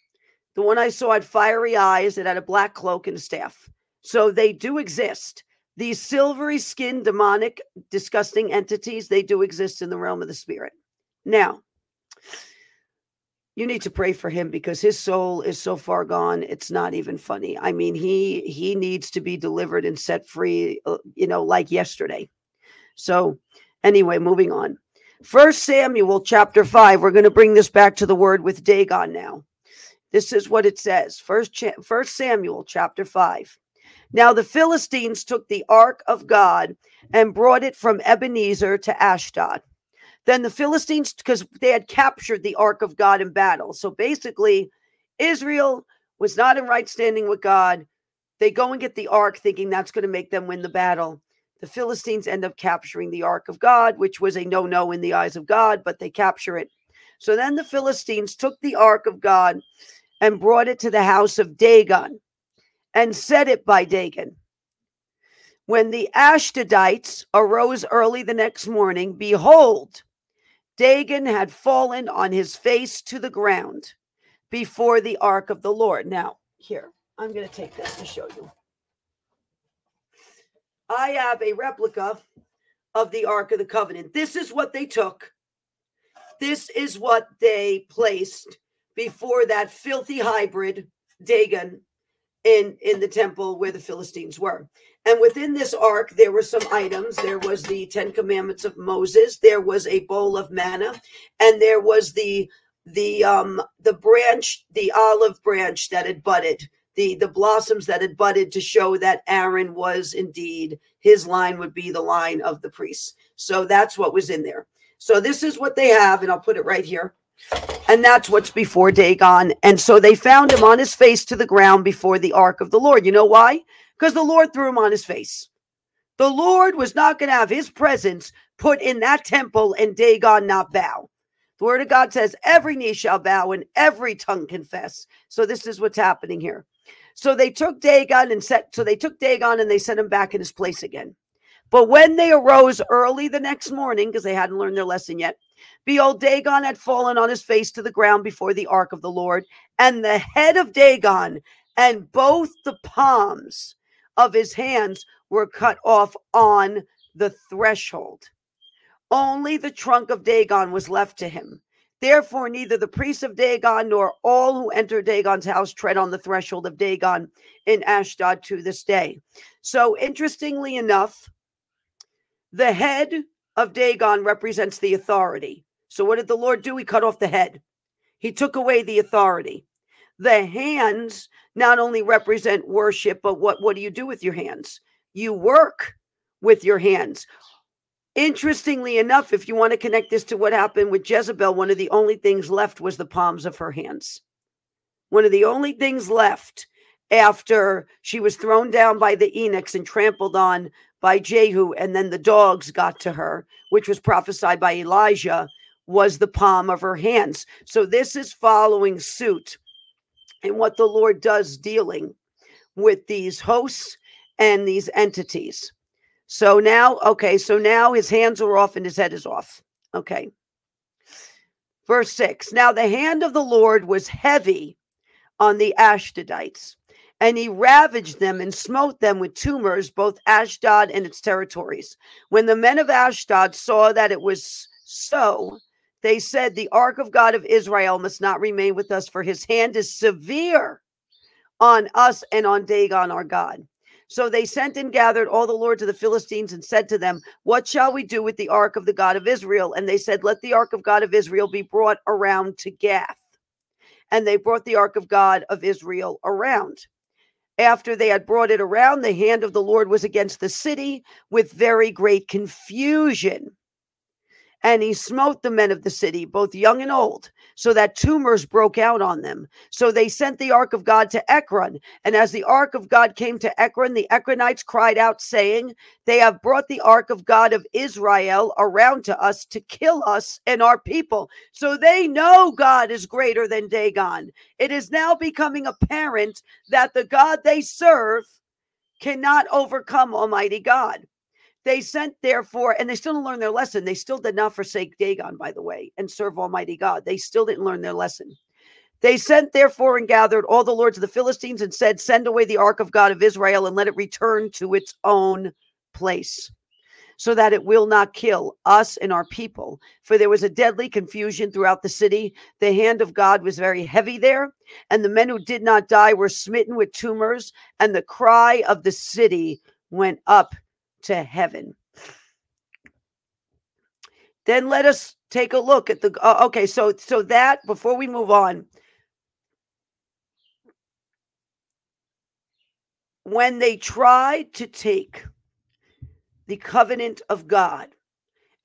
The one I saw had fiery eyes. It had a black cloak and a staff. So they do exist. These silvery skinned, demonic, disgusting entities, they do exist in the realm of the spirit. Now, you need to pray for him because his soul is so far gone it's not even funny. I mean he he needs to be delivered and set free uh, you know like yesterday. So anyway moving on. First samuel chapter 5 we're going to bring this back to the word with dagon now. This is what it says first first samuel chapter 5 now the philistines took the ark of god and brought it from ebenezer to ashdod then the Philistines, because they had captured the ark of God in battle. So basically, Israel was not in right standing with God. They go and get the ark, thinking that's going to make them win the battle. The Philistines end up capturing the ark of God, which was a no no in the eyes of God, but they capture it. So then the Philistines took the ark of God and brought it to the house of Dagon and said it by Dagon. When the Ashdodites arose early the next morning, behold, Dagon had fallen on his face to the ground before the ark of the Lord. Now, here, I'm going to take this to show you. I have a replica of the Ark of the Covenant. This is what they took. This is what they placed before that filthy hybrid Dagon in in the temple where the Philistines were. And within this ark, there were some items. There was the Ten Commandments of Moses. There was a bowl of manna, and there was the the um the branch, the olive branch that had budded, the the blossoms that had budded to show that Aaron was indeed his line would be the line of the priests. So that's what was in there. So this is what they have, and I'll put it right here. And that's what's before Dagon. And so they found him on his face to the ground before the ark of the Lord. You know why? because the Lord threw him on his face. The Lord was not going to have his presence put in that temple and Dagon not bow. The word of God says, every knee shall bow and every tongue confess. So this is what's happening here. So they took Dagon and set, so they took Dagon and they sent him back in his place again. But when they arose early the next morning, because they hadn't learned their lesson yet, behold, Dagon had fallen on his face to the ground before the ark of the Lord, and the head of Dagon and both the palms of his hands were cut off on the threshold. Only the trunk of Dagon was left to him. Therefore, neither the priests of Dagon nor all who enter Dagon's house tread on the threshold of Dagon in Ashdod to this day. So, interestingly enough, the head of Dagon represents the authority. So, what did the Lord do? He cut off the head, he took away the authority. The hands not only represent worship, but what, what do you do with your hands? You work with your hands. Interestingly enough, if you want to connect this to what happened with Jezebel, one of the only things left was the palms of her hands. One of the only things left after she was thrown down by the eunuchs and trampled on by Jehu, and then the dogs got to her, which was prophesied by Elijah, was the palm of her hands. So this is following suit and what the Lord does dealing with these hosts and these entities. So now, okay, so now his hands are off and his head is off. Okay. Verse 6 Now the hand of the Lord was heavy on the Ashdodites, and he ravaged them and smote them with tumors, both Ashdod and its territories. When the men of Ashdod saw that it was so, they said, The ark of God of Israel must not remain with us, for his hand is severe on us and on Dagon our God. So they sent and gathered all the lords of the Philistines and said to them, What shall we do with the ark of the God of Israel? And they said, Let the ark of God of Israel be brought around to Gath. And they brought the ark of God of Israel around. After they had brought it around, the hand of the Lord was against the city with very great confusion. And he smote the men of the city, both young and old, so that tumors broke out on them. So they sent the ark of God to Ekron. And as the ark of God came to Ekron, the Ekronites cried out, saying, They have brought the ark of God of Israel around to us to kill us and our people. So they know God is greater than Dagon. It is now becoming apparent that the God they serve cannot overcome Almighty God. They sent therefore, and they still didn't learn their lesson. They still did not forsake Dagon, by the way, and serve Almighty God. They still didn't learn their lesson. They sent therefore and gathered all the lords of the Philistines and said, Send away the ark of God of Israel and let it return to its own place, so that it will not kill us and our people. For there was a deadly confusion throughout the city. The hand of God was very heavy there, and the men who did not die were smitten with tumors, and the cry of the city went up to heaven. Then let us take a look at the uh, okay so so that before we move on when they tried to take the covenant of God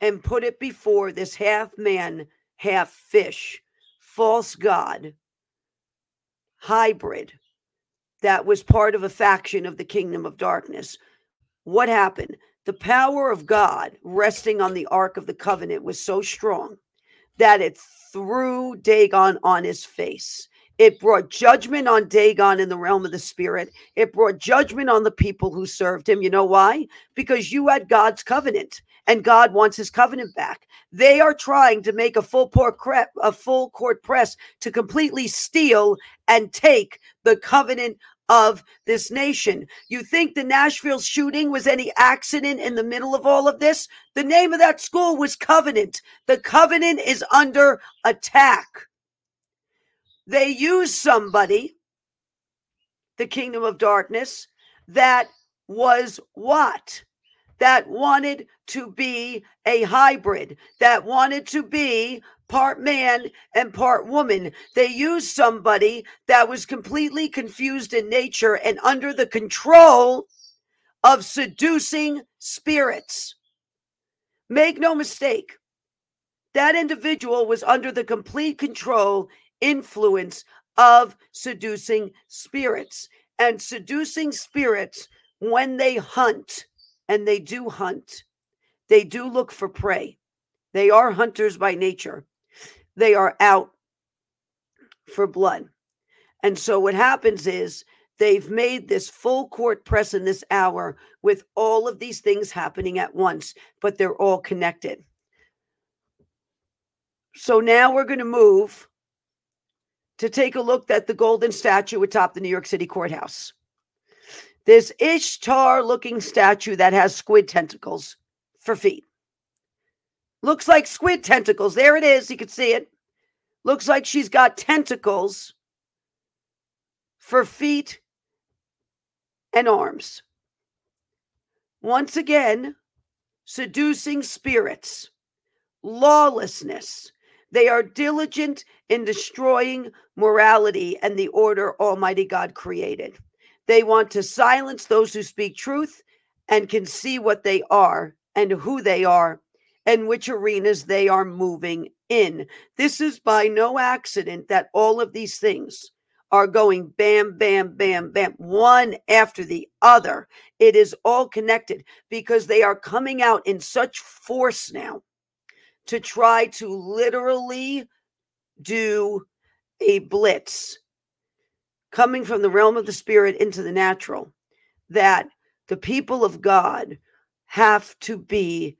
and put it before this half man half fish false god hybrid that was part of a faction of the kingdom of darkness what happened? The power of God resting on the Ark of the Covenant was so strong that it threw Dagon on his face. It brought judgment on Dagon in the realm of the spirit. It brought judgment on the people who served him. You know why? Because you had God's covenant and God wants his covenant back. They are trying to make a full court a full court press to completely steal and take the covenant of this nation. You think the Nashville shooting was any accident in the middle of all of this? The name of that school was Covenant. The Covenant is under attack. They used somebody, the kingdom of darkness, that was what? That wanted to be a hybrid, that wanted to be part man and part woman. They used somebody that was completely confused in nature and under the control of seducing spirits. Make no mistake, that individual was under the complete control, influence of seducing spirits. And seducing spirits, when they hunt, and they do hunt, they do look for prey. They are hunters by nature they are out for blood. And so what happens is they've made this full court press in this hour with all of these things happening at once, but they're all connected. So now we're going to move to take a look at the golden statue atop the New York City courthouse. This Ishtar looking statue that has squid tentacles for feet. Looks like squid tentacles. There it is. You can see it. Looks like she's got tentacles for feet and arms. Once again, seducing spirits, lawlessness. They are diligent in destroying morality and the order Almighty God created. They want to silence those who speak truth and can see what they are and who they are and which arenas they are moving in. This is by no accident that all of these things are going bam, bam, bam, bam, one after the other. It is all connected because they are coming out in such force now to try to literally do a blitz coming from the realm of the spirit into the natural that the people of God have to be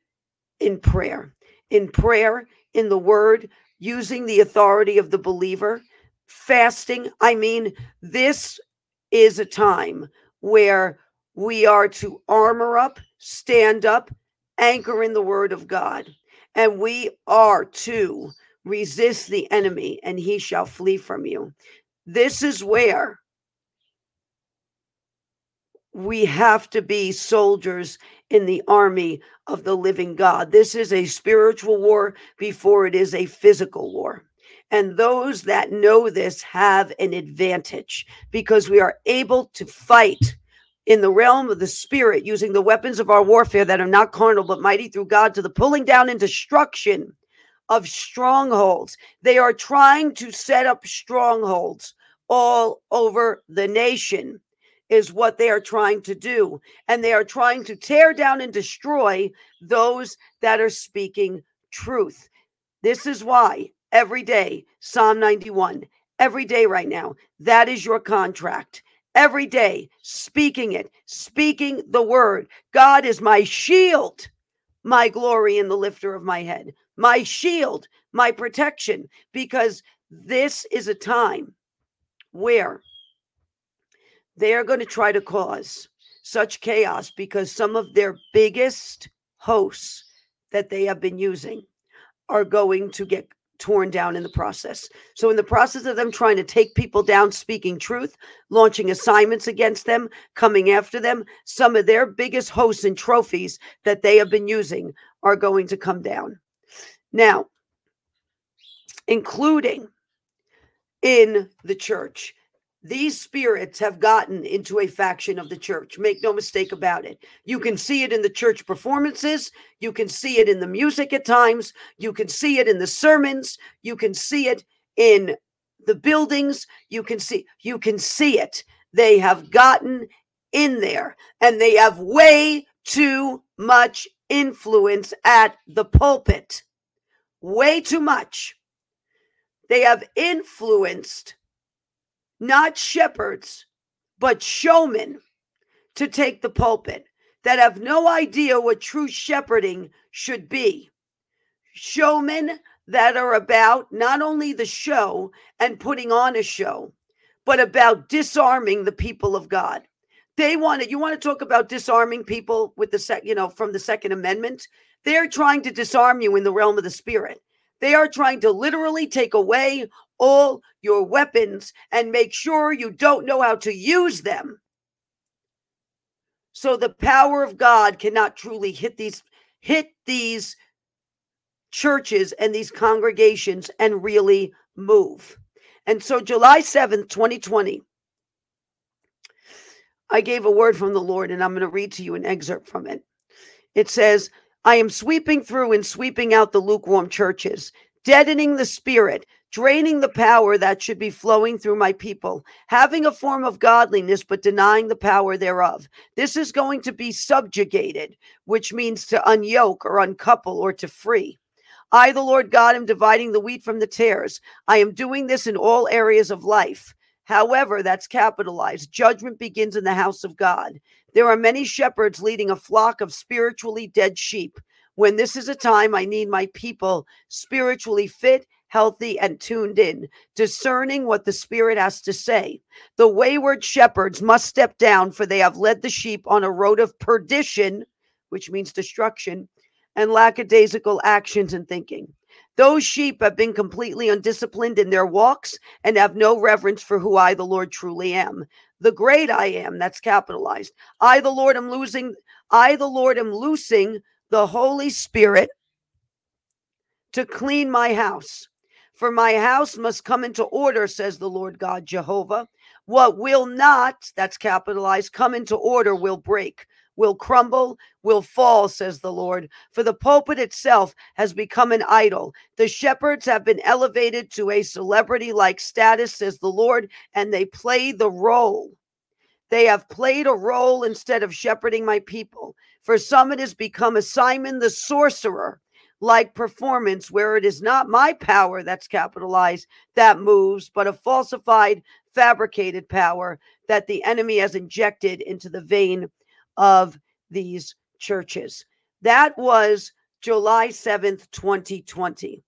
in prayer, in prayer, in the word, using the authority of the believer, fasting. I mean, this is a time where we are to armor up, stand up, anchor in the word of God, and we are to resist the enemy, and he shall flee from you. This is where we have to be soldiers in the army of the living God. This is a spiritual war before it is a physical war. And those that know this have an advantage because we are able to fight in the realm of the spirit using the weapons of our warfare that are not carnal but mighty through God to the pulling down and destruction of strongholds. They are trying to set up strongholds all over the nation, is what they are trying to do. And they are trying to tear down and destroy those that are speaking truth. This is why every day, Psalm 91, every day right now, that is your contract. Every day, speaking it, speaking the word. God is my shield, my glory, and the lifter of my head, my shield, my protection, because this is a time where they are going to try to cause such chaos because some of their biggest hosts that they have been using are going to get torn down in the process. So, in the process of them trying to take people down, speaking truth, launching assignments against them, coming after them, some of their biggest hosts and trophies that they have been using are going to come down. Now, including in the church. These spirits have gotten into a faction of the church. Make no mistake about it. You can see it in the church performances. You can see it in the music at times. You can see it in the sermons. You can see it in the buildings. You can see you can see it. They have gotten in there and they have way too much influence at the pulpit. Way too much. They have influenced not shepherds, but showmen to take the pulpit that have no idea what true shepherding should be. Showmen that are about not only the show and putting on a show, but about disarming the people of God. They want it. You want to talk about disarming people with the sec, you know, from the Second Amendment? They're trying to disarm you in the realm of the spirit. They are trying to literally take away all your weapons and make sure you don't know how to use them. So the power of God cannot truly hit these hit these churches and these congregations and really move. And so July 7th, 2020, I gave a word from the Lord and I'm going to read to you an excerpt from it. It says, I am sweeping through and sweeping out the lukewarm churches, deadening the spirit, draining the power that should be flowing through my people, having a form of godliness, but denying the power thereof. This is going to be subjugated, which means to unyoke or uncouple or to free. I, the Lord God, am dividing the wheat from the tares. I am doing this in all areas of life. However, that's capitalized. Judgment begins in the house of God. There are many shepherds leading a flock of spiritually dead sheep. When this is a time, I need my people spiritually fit, healthy, and tuned in, discerning what the Spirit has to say. The wayward shepherds must step down, for they have led the sheep on a road of perdition, which means destruction, and lackadaisical actions and thinking. Those sheep have been completely undisciplined in their walks and have no reverence for who I, the Lord, truly am the great I am, that's capitalized. I, the Lord, am losing, I, the Lord, am loosing the Holy Spirit to clean my house. For my house must come into order, says the Lord God Jehovah. What will not, that's capitalized, come into order will break, will crumble, will fall, says the Lord. For the pulpit itself has become an idol. The shepherds have been elevated to a celebrity like status, says the Lord, and they play the role. They have played a role instead of shepherding my people. For some, it has become a Simon the sorcerer like performance where it is not my power that's capitalized that moves, but a falsified, fabricated power that the enemy has injected into the vein of these churches. That was July 7th, 2020.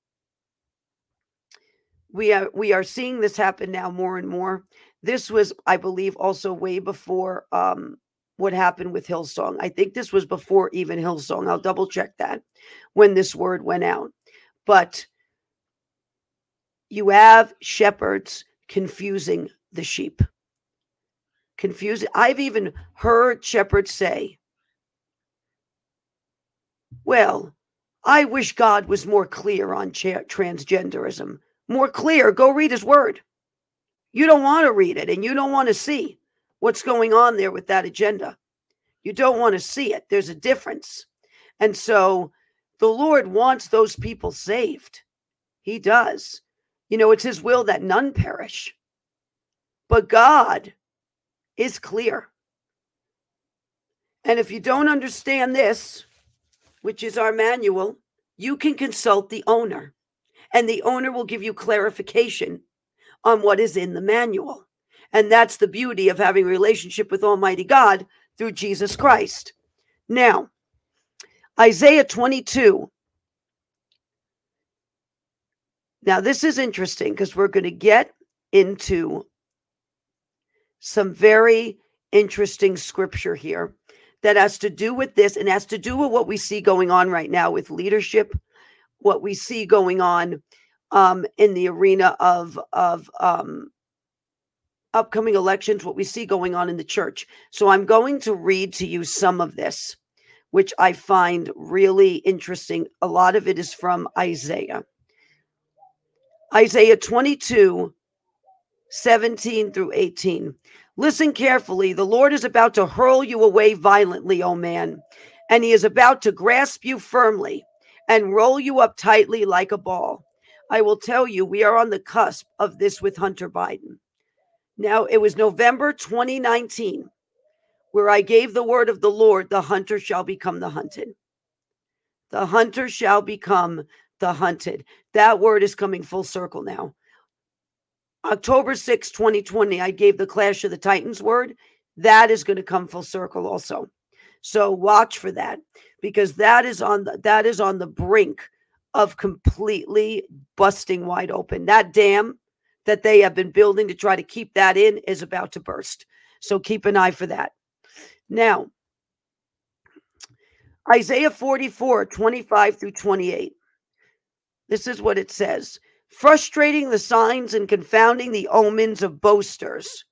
We are we are seeing this happen now more and more. This was, I believe, also way before um, what happened with Hillsong. I think this was before even Hillsong. I'll double check that when this word went out. But you have shepherds confusing the sheep. Confusing. I've even heard shepherds say, well, I wish God was more clear on cha- transgenderism. more clear, go read his word. You don't want to read it and you don't want to see what's going on there with that agenda. You don't want to see it. There's a difference. And so the Lord wants those people saved. He does. You know, it's his will that none perish. But God is clear. And if you don't understand this, which is our manual, you can consult the owner, and the owner will give you clarification on what is in the manual. And that's the beauty of having a relationship with Almighty God through Jesus Christ. Now, Isaiah 22. Now, this is interesting because we're going to get into some very interesting scripture here that has to do with this and has to do with what we see going on right now with leadership, what we see going on um, in the arena of of um, upcoming elections, what we see going on in the church. So I'm going to read to you some of this, which I find really interesting. A lot of it is from Isaiah. Isaiah 22, 17 through 18. Listen carefully. The Lord is about to hurl you away violently, O man, and he is about to grasp you firmly and roll you up tightly like a ball. I will tell you, we are on the cusp of this with Hunter Biden. Now, it was November 2019 where I gave the word of the Lord the hunter shall become the hunted. The hunter shall become the hunted. That word is coming full circle now. October 6, 2020, I gave the Clash of the Titans word. That is going to come full circle also. So watch for that because that is on the, that is on the brink of completely busting wide open. That dam that they have been building to try to keep that in is about to burst. So keep an eye for that. Now, Isaiah 44, 25 through 28. This is what it says frustrating the signs and confounding the omens of boasters,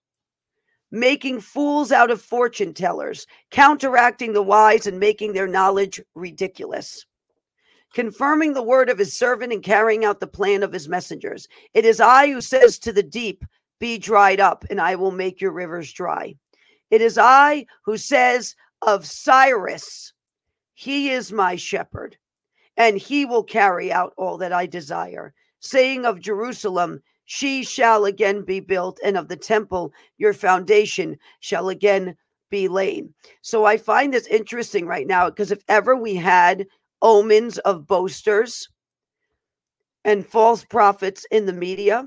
making fools out of fortune tellers, counteracting the wise and making their knowledge ridiculous confirming the word of his servant and carrying out the plan of his messengers. It is I who says to the deep, Be dried up, and I will make your rivers dry. It is I who says of Cyrus, He is my shepherd, and he will carry out all that I desire. Saying of Jerusalem, She shall again be built, and of the temple, your foundation shall again be laid. So I find this interesting right now because if ever we had omens of boasters and false prophets in the media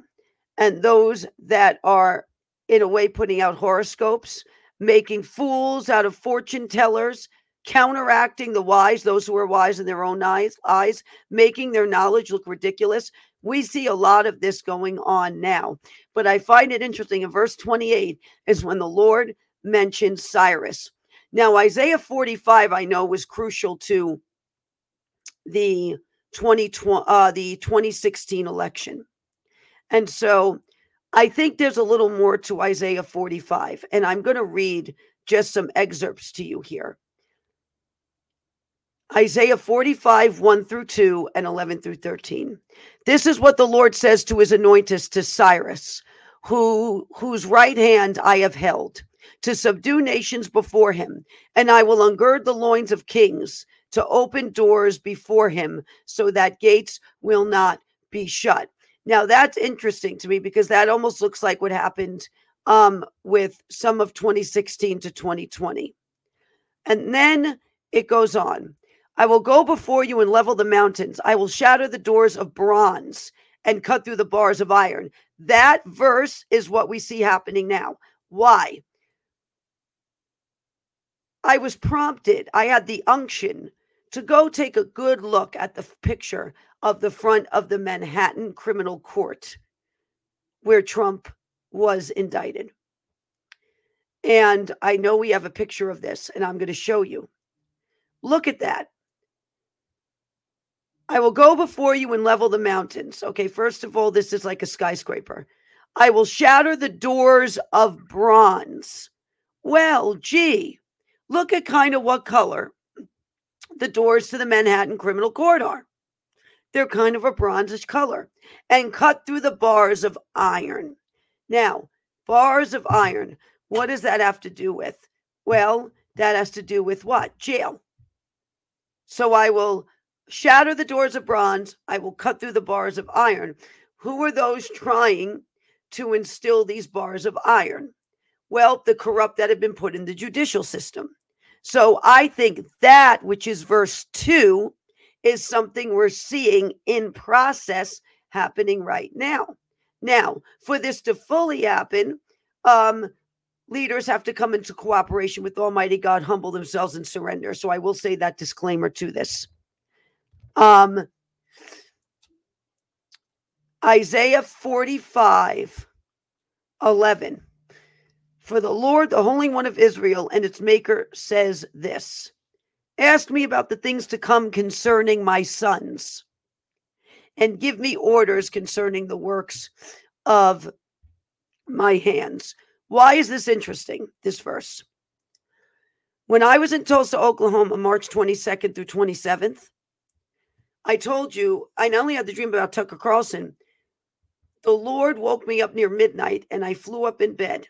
and those that are in a way putting out horoscopes making fools out of fortune tellers counteracting the wise those who are wise in their own eyes eyes making their knowledge look ridiculous we see a lot of this going on now but i find it interesting in verse 28 is when the lord mentions cyrus now isaiah 45 i know was crucial to the 2020 uh, the 2016 election. And so I think there's a little more to Isaiah 45 and I'm going to read just some excerpts to you here. Isaiah 45, 1 through 2 and 11 through 13. This is what the Lord says to his anointess to Cyrus, who whose right hand I have held, to subdue nations before him, and I will ungird the loins of kings to open doors before him so that gates will not be shut. Now, that's interesting to me because that almost looks like what happened um, with some of 2016 to 2020. And then it goes on I will go before you and level the mountains. I will shatter the doors of bronze and cut through the bars of iron. That verse is what we see happening now. Why? I was prompted, I had the unction to go take a good look at the picture of the front of the Manhattan criminal court where Trump was indicted. And I know we have a picture of this, and I'm going to show you. Look at that. I will go before you and level the mountains. Okay, first of all, this is like a skyscraper. I will shatter the doors of bronze. Well, gee, look at kind of what color the doors to the Manhattan Criminal Court are. They're kind of a bronzish color and cut through the bars of iron. Now, bars of iron, what does that have to do with? Well, that has to do with what? Jail. So I will shatter the doors of bronze, I will cut through the bars of iron. Who are those trying to instill these bars of iron? Well, the corrupt that have been put in the judicial system. So I think that, which is verse 2, is something we're seeing in process happening right now. Now, for this to fully happen, um, leaders have to come into cooperation with Almighty God, humble themselves and surrender. So I will say that disclaimer to this. Um, Isaiah 45 11. For the Lord, the Holy One of Israel, and its Maker says this Ask me about the things to come concerning my sons, and give me orders concerning the works of my hands. Why is this interesting, this verse? When I was in Tulsa, Oklahoma, March 22nd through 27th, I told you I not only had the dream about Tucker Carlson, the Lord woke me up near midnight and I flew up in bed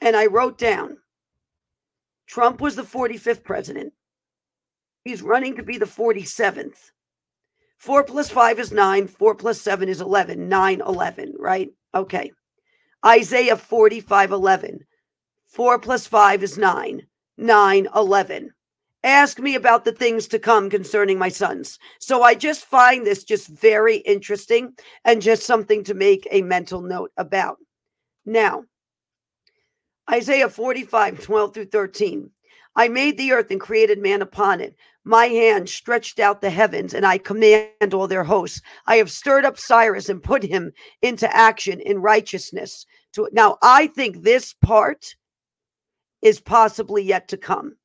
and I wrote down Trump was the 45th president. He's running to be the 47th. Four plus five is nine. Four plus seven is 11. Nine, 11, right? Okay. Isaiah 45 11. 4 plus 5 is 9. 9 11. Ask me about the things to come concerning my sons. So I just find this just very interesting and just something to make a mental note about. Now, Isaiah 45 12 through 13. I made the earth and created man upon it. My hand stretched out the heavens, and I command all their hosts. I have stirred up Cyrus and put him into action in righteousness. To now, I think this part is possibly yet to come.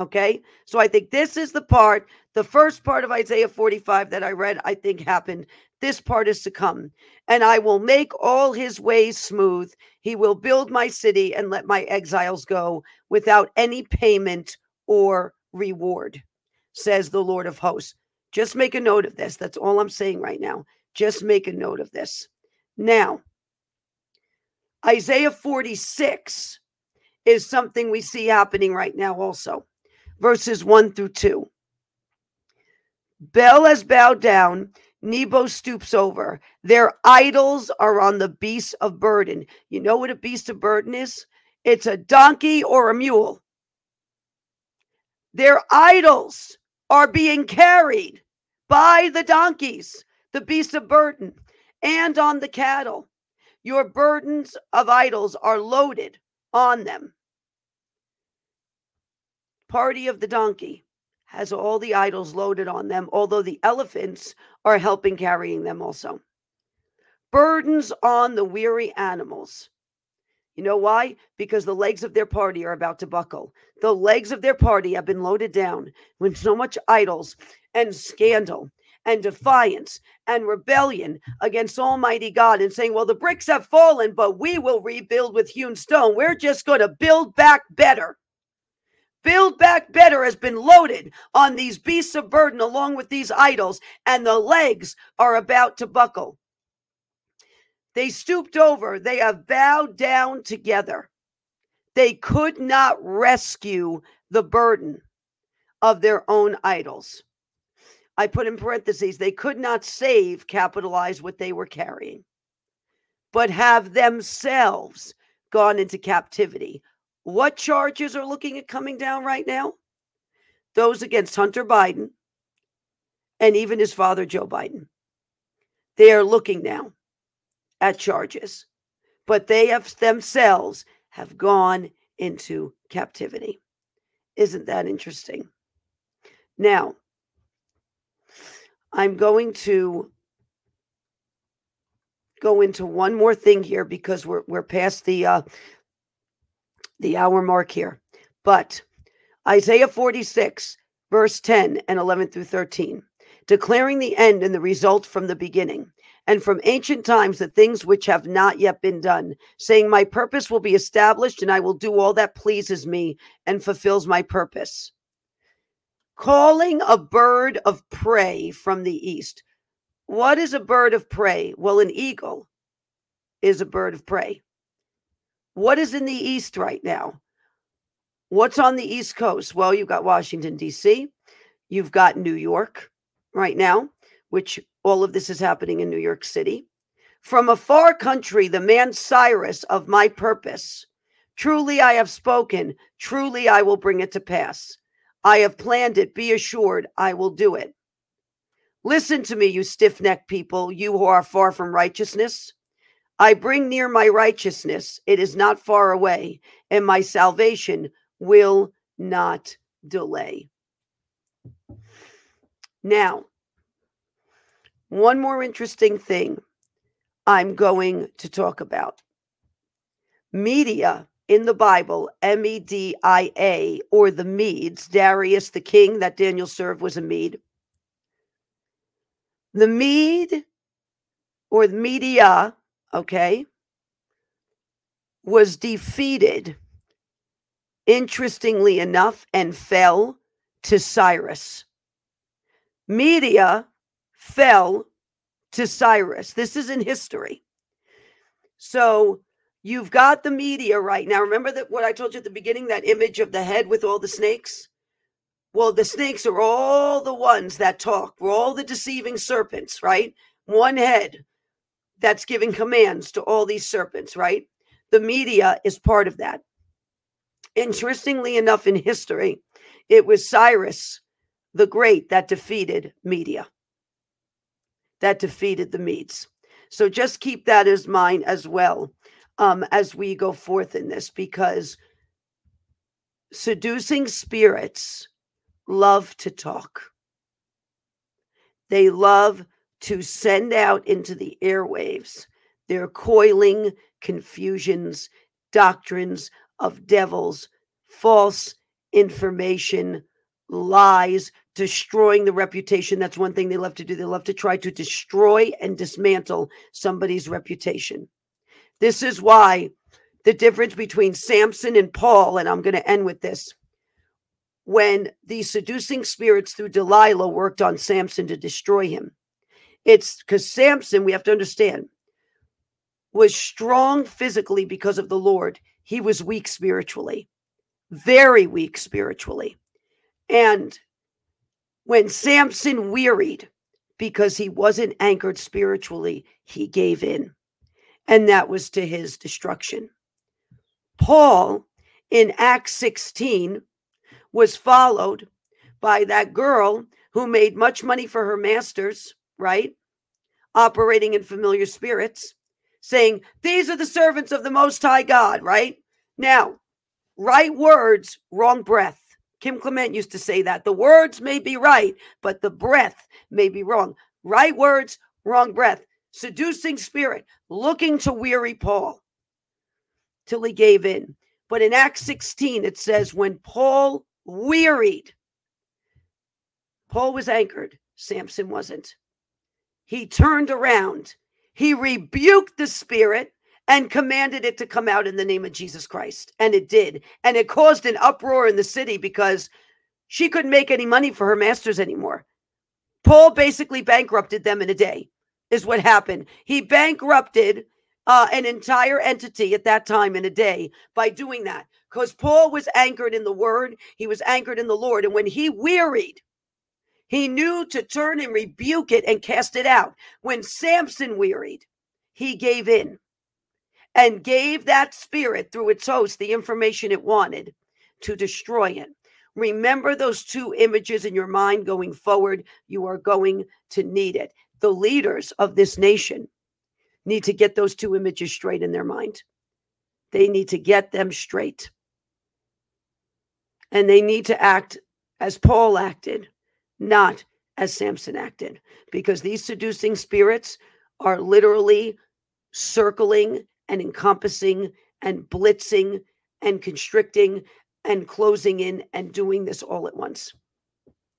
Okay, so I think this is the part, the first part of Isaiah 45 that I read, I think happened. This part is to come. And I will make all his ways smooth. He will build my city and let my exiles go without any payment or reward says the Lord of hosts. Just make a note of this. That's all I'm saying right now. Just make a note of this. Now, Isaiah 46 is something we see happening right now, also. Verses 1 through 2. Bel has bowed down. Nebo stoops over. Their idols are on the beast of burden. You know what a beast of burden is? It's a donkey or a mule. Their idols are being carried by the donkeys, the beasts of burden, and on the cattle. Your burdens of idols are loaded on them. Party of the donkey has all the idols loaded on them, although the elephants are helping carrying them also. Burdens on the weary animals. You know why? Because the legs of their party are about to buckle. The legs of their party have been loaded down with so much idols and scandal and defiance and rebellion against Almighty God and saying, Well, the bricks have fallen, but we will rebuild with hewn stone. We're just going to build back better. Build back better has been loaded on these beasts of burden along with these idols, and the legs are about to buckle. They stooped over, they have bowed down together. They could not rescue the burden of their own idols. I put in parentheses, they could not save, capitalize what they were carrying, but have themselves gone into captivity. What charges are looking at coming down right now? Those against Hunter Biden and even his father, Joe Biden. They are looking now at charges, but they have themselves have gone into captivity. Isn't that interesting? Now, I'm going to go into one more thing here because we're we're past the uh the hour mark here. But Isaiah 46 verse 10 and 11 through 13 declaring the end and the result from the beginning and from ancient times the things which have not yet been done, saying, My purpose will be established, and I will do all that pleases me and fulfills my purpose. Calling a bird of prey from the east. what is a bird of prey? Well, an eagle is a bird of prey. What is in the east right now? What's on the east coast? Well, you've got Washington, D.C., you've got New York right now, which all of this is happening in New York City. From a far country, the man Cyrus of my purpose. Truly I have spoken, truly I will bring it to pass. I have planned it, be assured I will do it. Listen to me, you stiff necked people, you who are far from righteousness. I bring near my righteousness, it is not far away, and my salvation will not delay. Now, one more interesting thing I'm going to talk about. Media in the Bible, M E D I A, or the Medes, Darius the king that Daniel served was a Mede. The Mede or the media, okay, was defeated, interestingly enough, and fell to Cyrus. Media fell to Cyrus. This is in history. So you've got the media right now. Remember that what I told you at the beginning, that image of the head with all the snakes? Well, the snakes are all the ones that talk. We're all the deceiving serpents, right? One head that's giving commands to all these serpents, right? The media is part of that. Interestingly enough, in history, it was Cyrus the Great that defeated media that defeated the Medes. So just keep that as mind as well um, as we go forth in this, because seducing spirits love to talk. They love to send out into the airwaves their coiling confusions, doctrines of devils, false information, lies, destroying the reputation. That's one thing they love to do. They love to try to destroy and dismantle somebody's reputation. This is why the difference between Samson and Paul, and I'm going to end with this. When the seducing spirits through Delilah worked on Samson to destroy him, it's because Samson, we have to understand, was strong physically because of the Lord. He was weak spiritually, very weak spiritually. And when Samson wearied because he wasn't anchored spiritually, he gave in. And that was to his destruction. Paul in Acts 16 was followed by that girl who made much money for her masters, right? Operating in familiar spirits, saying, These are the servants of the Most High God, right? Now, right words, wrong breath. Kim Clement used to say that the words may be right, but the breath may be wrong. Right words, wrong breath. Seducing spirit, looking to weary Paul till he gave in. But in Acts 16, it says, when Paul wearied, Paul was anchored, Samson wasn't. He turned around, he rebuked the spirit, and commanded it to come out in the name of Jesus Christ. And it did. And it caused an uproar in the city because she couldn't make any money for her masters anymore. Paul basically bankrupted them in a day, is what happened. He bankrupted uh, an entire entity at that time in a day by doing that because Paul was anchored in the word, he was anchored in the Lord. And when he wearied, he knew to turn and rebuke it and cast it out. When Samson wearied, he gave in and gave that spirit through its host the information it wanted to destroy it. Remember those two images in your mind going forward. You are going to need it. The leaders of this nation need to get those two images straight in their mind. They need to get them straight. And they need to act as Paul acted, not as Samson acted, because these seducing spirits are literally circling and encompassing and blitzing and constricting and closing in and doing this all at once.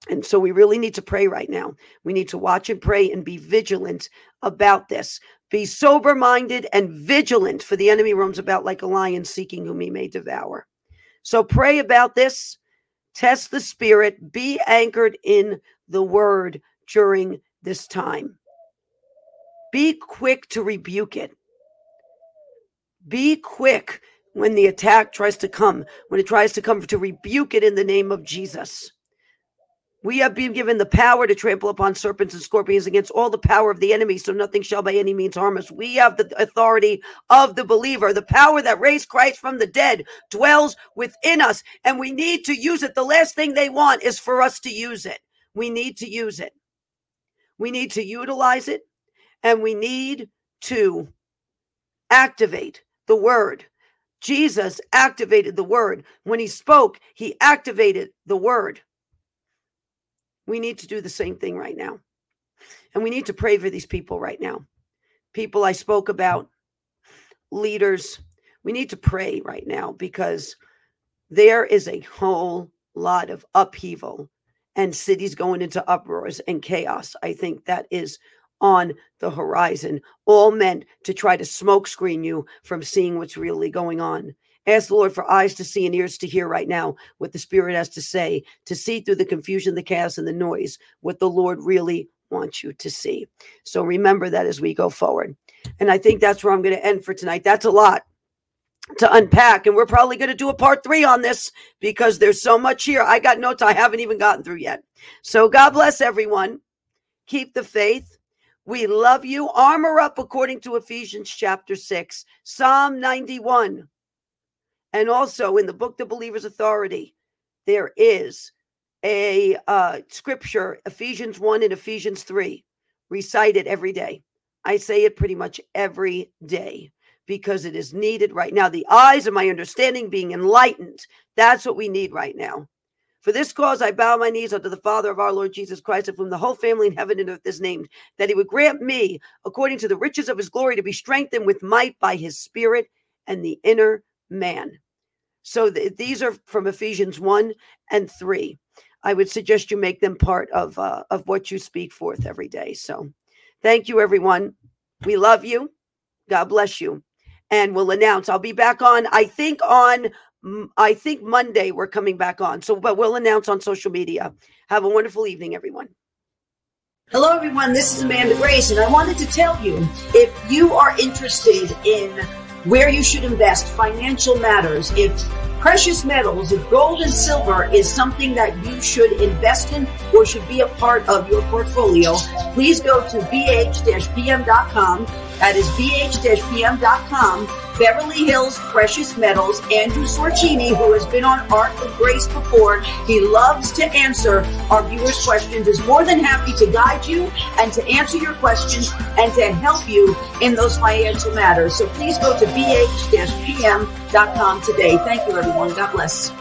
And so we really need to pray right now. We need to watch and pray and be vigilant about this. Be sober minded and vigilant, for the enemy roams about like a lion seeking whom he may devour. So pray about this. Test the spirit. Be anchored in the word during this time. Be quick to rebuke it. Be quick when the attack tries to come, when it tries to come to rebuke it in the name of Jesus. We have been given the power to trample upon serpents and scorpions against all the power of the enemy, so nothing shall by any means harm us. We have the authority of the believer. The power that raised Christ from the dead dwells within us, and we need to use it. The last thing they want is for us to use it. We need to use it. We need to utilize it, and we need to activate the word. Jesus activated the word. When he spoke, he activated the word. We need to do the same thing right now. And we need to pray for these people right now. People I spoke about, leaders. We need to pray right now because there is a whole lot of upheaval and cities going into uproars and chaos. I think that is on the horizon, all meant to try to smokescreen you from seeing what's really going on. Ask the Lord for eyes to see and ears to hear right now what the Spirit has to say, to see through the confusion, the chaos, and the noise what the Lord really wants you to see. So remember that as we go forward. And I think that's where I'm going to end for tonight. That's a lot to unpack. And we're probably going to do a part three on this because there's so much here. I got notes I haven't even gotten through yet. So God bless everyone. Keep the faith. We love you. Armor up according to Ephesians chapter 6, Psalm 91. And also in the book, The Believer's Authority, there is a uh, scripture, Ephesians 1 and Ephesians 3, recite it every day. I say it pretty much every day because it is needed right now. The eyes of my understanding being enlightened. That's what we need right now. For this cause I bow my knees unto the Father of our Lord Jesus Christ, of whom the whole family in heaven and earth is named, that he would grant me, according to the riches of his glory, to be strengthened with might by his Spirit and the inner man. So th- these are from Ephesians 1 and 3. I would suggest you make them part of uh, of what you speak forth every day. So thank you everyone. We love you. God bless you. And we'll announce I'll be back on I think on I think Monday we're coming back on. So but we'll announce on social media. Have a wonderful evening everyone. Hello, everyone. This is Amanda Grace, and I wanted to tell you if you are interested in where you should invest, financial matters, if precious metals, if gold and silver is something that you should invest in or should be a part of your portfolio, please go to bh-pm.com. That is bh-pm.com Beverly Hills Precious Metals, Andrew Sorchini, who has been on Ark of Grace before. He loves to answer our viewers' questions, is more than happy to guide you and to answer your questions and to help you in those financial matters. So please go to bh-pm.com today. Thank you, everyone. God bless.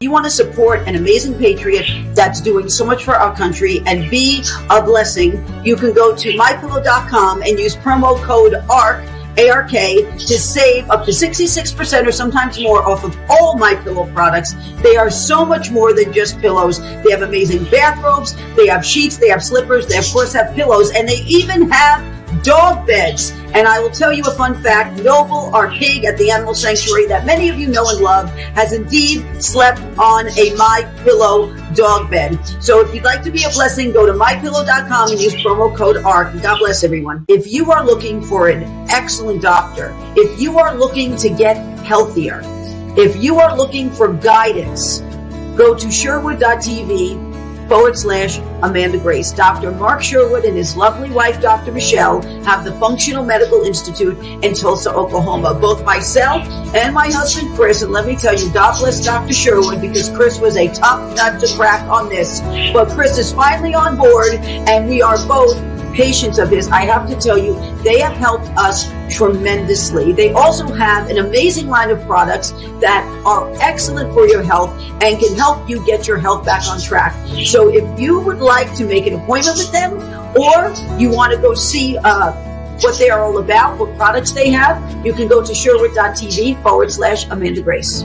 You want to support an amazing patriot that's doing so much for our country and be a blessing, you can go to mypillow.com and use promo code ARK ARK to save up to 66% or sometimes more off of all my pillow products. They are so much more than just pillows. They have amazing bathrobes, they have sheets, they have slippers, they of course have pillows, and they even have dog beds. And I will tell you a fun fact. Noble, our pig at the animal sanctuary that many of you know and love, has indeed slept on a My Pillow dog bed. So if you'd like to be a blessing, go to mypillow.com and use promo code ARK. God bless everyone. If you are looking for an excellent doctor, if you are looking to get healthier, if you are looking for guidance, go to sherwood.tv forward slash Amanda Grace. Dr. Mark Sherwood and his lovely wife, Dr. Michelle, have the Functional Medical Institute in Tulsa, Oklahoma. Both myself and my husband, Chris, and let me tell you, God bless Dr. Sherwood because Chris was a tough nut to crack on this. But Chris is finally on board and we are both patients of his, I have to tell you, they have helped us tremendously. They also have an amazing line of products that are excellent for your health and can help you get your health back on track. So if you would like to make an appointment with them or you want to go see, uh, what they are all about, what products they have, you can go to sherwood.tv forward slash Amanda Grace.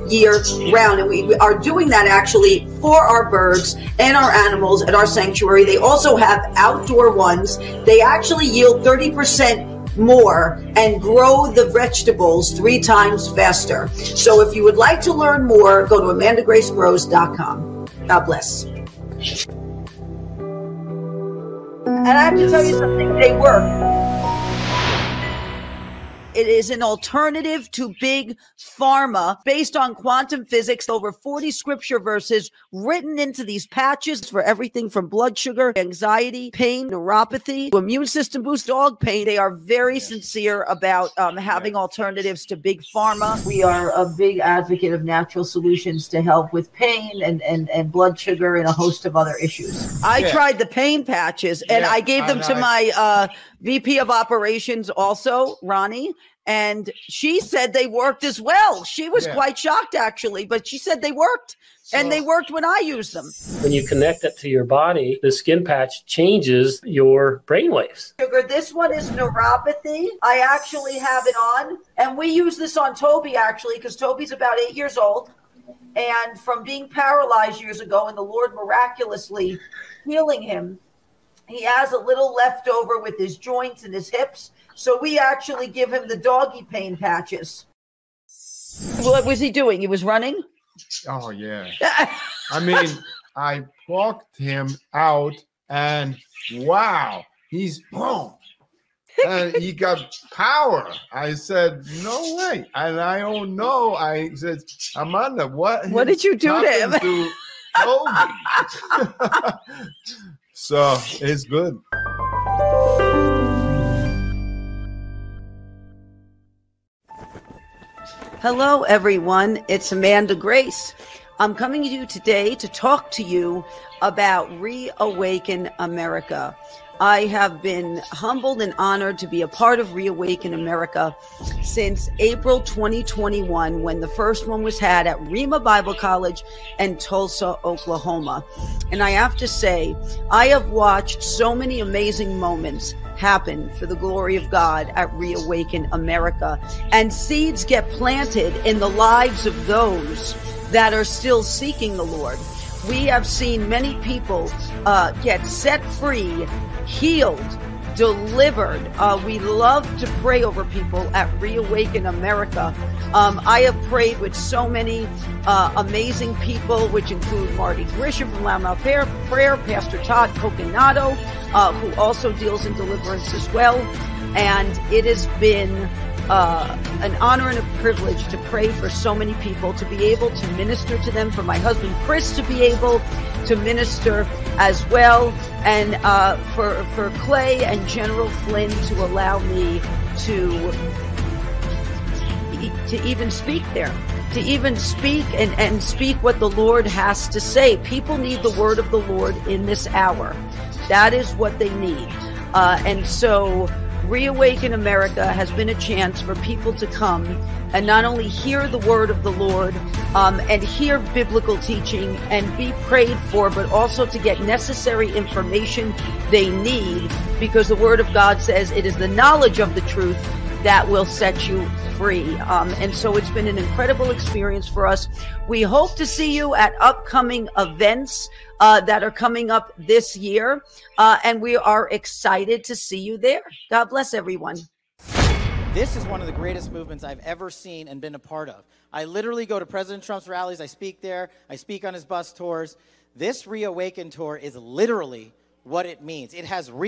year round. And we are doing that actually for our birds and our animals at our sanctuary. They also have outdoor ones. They actually yield 30% more and grow the vegetables three times faster. So if you would like to learn more, go to amandagracegrows.com. God bless. And I have to tell you something, they work. It is an alternative to big pharma based on quantum physics. Over 40 scripture verses written into these patches for everything from blood sugar, anxiety, pain, neuropathy, to immune system boost, dog pain. They are very sincere about um, having alternatives to big pharma. We are a big advocate of natural solutions to help with pain and, and, and blood sugar and a host of other issues. I yeah. tried the pain patches and yeah, I gave them I, to my uh, VP of operations also, Ronnie, and she said they worked as well. She was yeah. quite shocked actually, but she said they worked. So, and they worked when I used them. When you connect it to your body, the skin patch changes your brain waves. Sugar, this one is neuropathy. I actually have it on, and we use this on Toby actually because Toby's about eight years old. And from being paralyzed years ago, and the Lord miraculously healing him, he has a little leftover with his joints and his hips. So we actually give him the doggy pain patches. What was he doing? He was running? Oh, yeah. (laughs) I mean, I plucked him out and wow, he's boom. and he got power. I said, no way. And I oh, don't know. I said, Amanda, what? What did you do to him? To (laughs) So it's good. Hello, everyone. It's Amanda Grace. I'm coming to you today to talk to you about Reawaken America. I have been humbled and honored to be a part of Reawaken America since April 2021, when the first one was had at Rhema Bible College in Tulsa, Oklahoma. And I have to say, I have watched so many amazing moments happen for the glory of God at Reawaken America. And seeds get planted in the lives of those that are still seeking the Lord. We have seen many people uh, get set free healed, delivered. Uh, we love to pray over people at Reawaken America. Um, I have prayed with so many uh, amazing people, which include Marty Grisham from Loudmouth Prayer, Prayer Pastor Todd Coconato, uh, who also deals in deliverance as well. And it has been uh, an honor and a privilege to pray for so many people, to be able to minister to them, for my husband Chris to be able to minister as well, and uh, for for Clay and General Flynn to allow me to to even speak there, to even speak and, and speak what the Lord has to say. People need the word of the Lord in this hour. That is what they need. Uh, and so Reawaken America has been a chance for people to come and not only hear the word of the Lord um, and hear biblical teaching and be prayed for, but also to get necessary information they need because the word of God says it is the knowledge of the truth that will set you free. Um, and so it's been an incredible experience for us. We hope to see you at upcoming events uh, that are coming up this year. Uh, and we are excited to see you there. God bless everyone. This is one of the greatest movements I've ever seen and been a part of. I literally go to President Trump's rallies, I speak there, I speak on his bus tours. This Reawaken tour is literally what it means. It has re-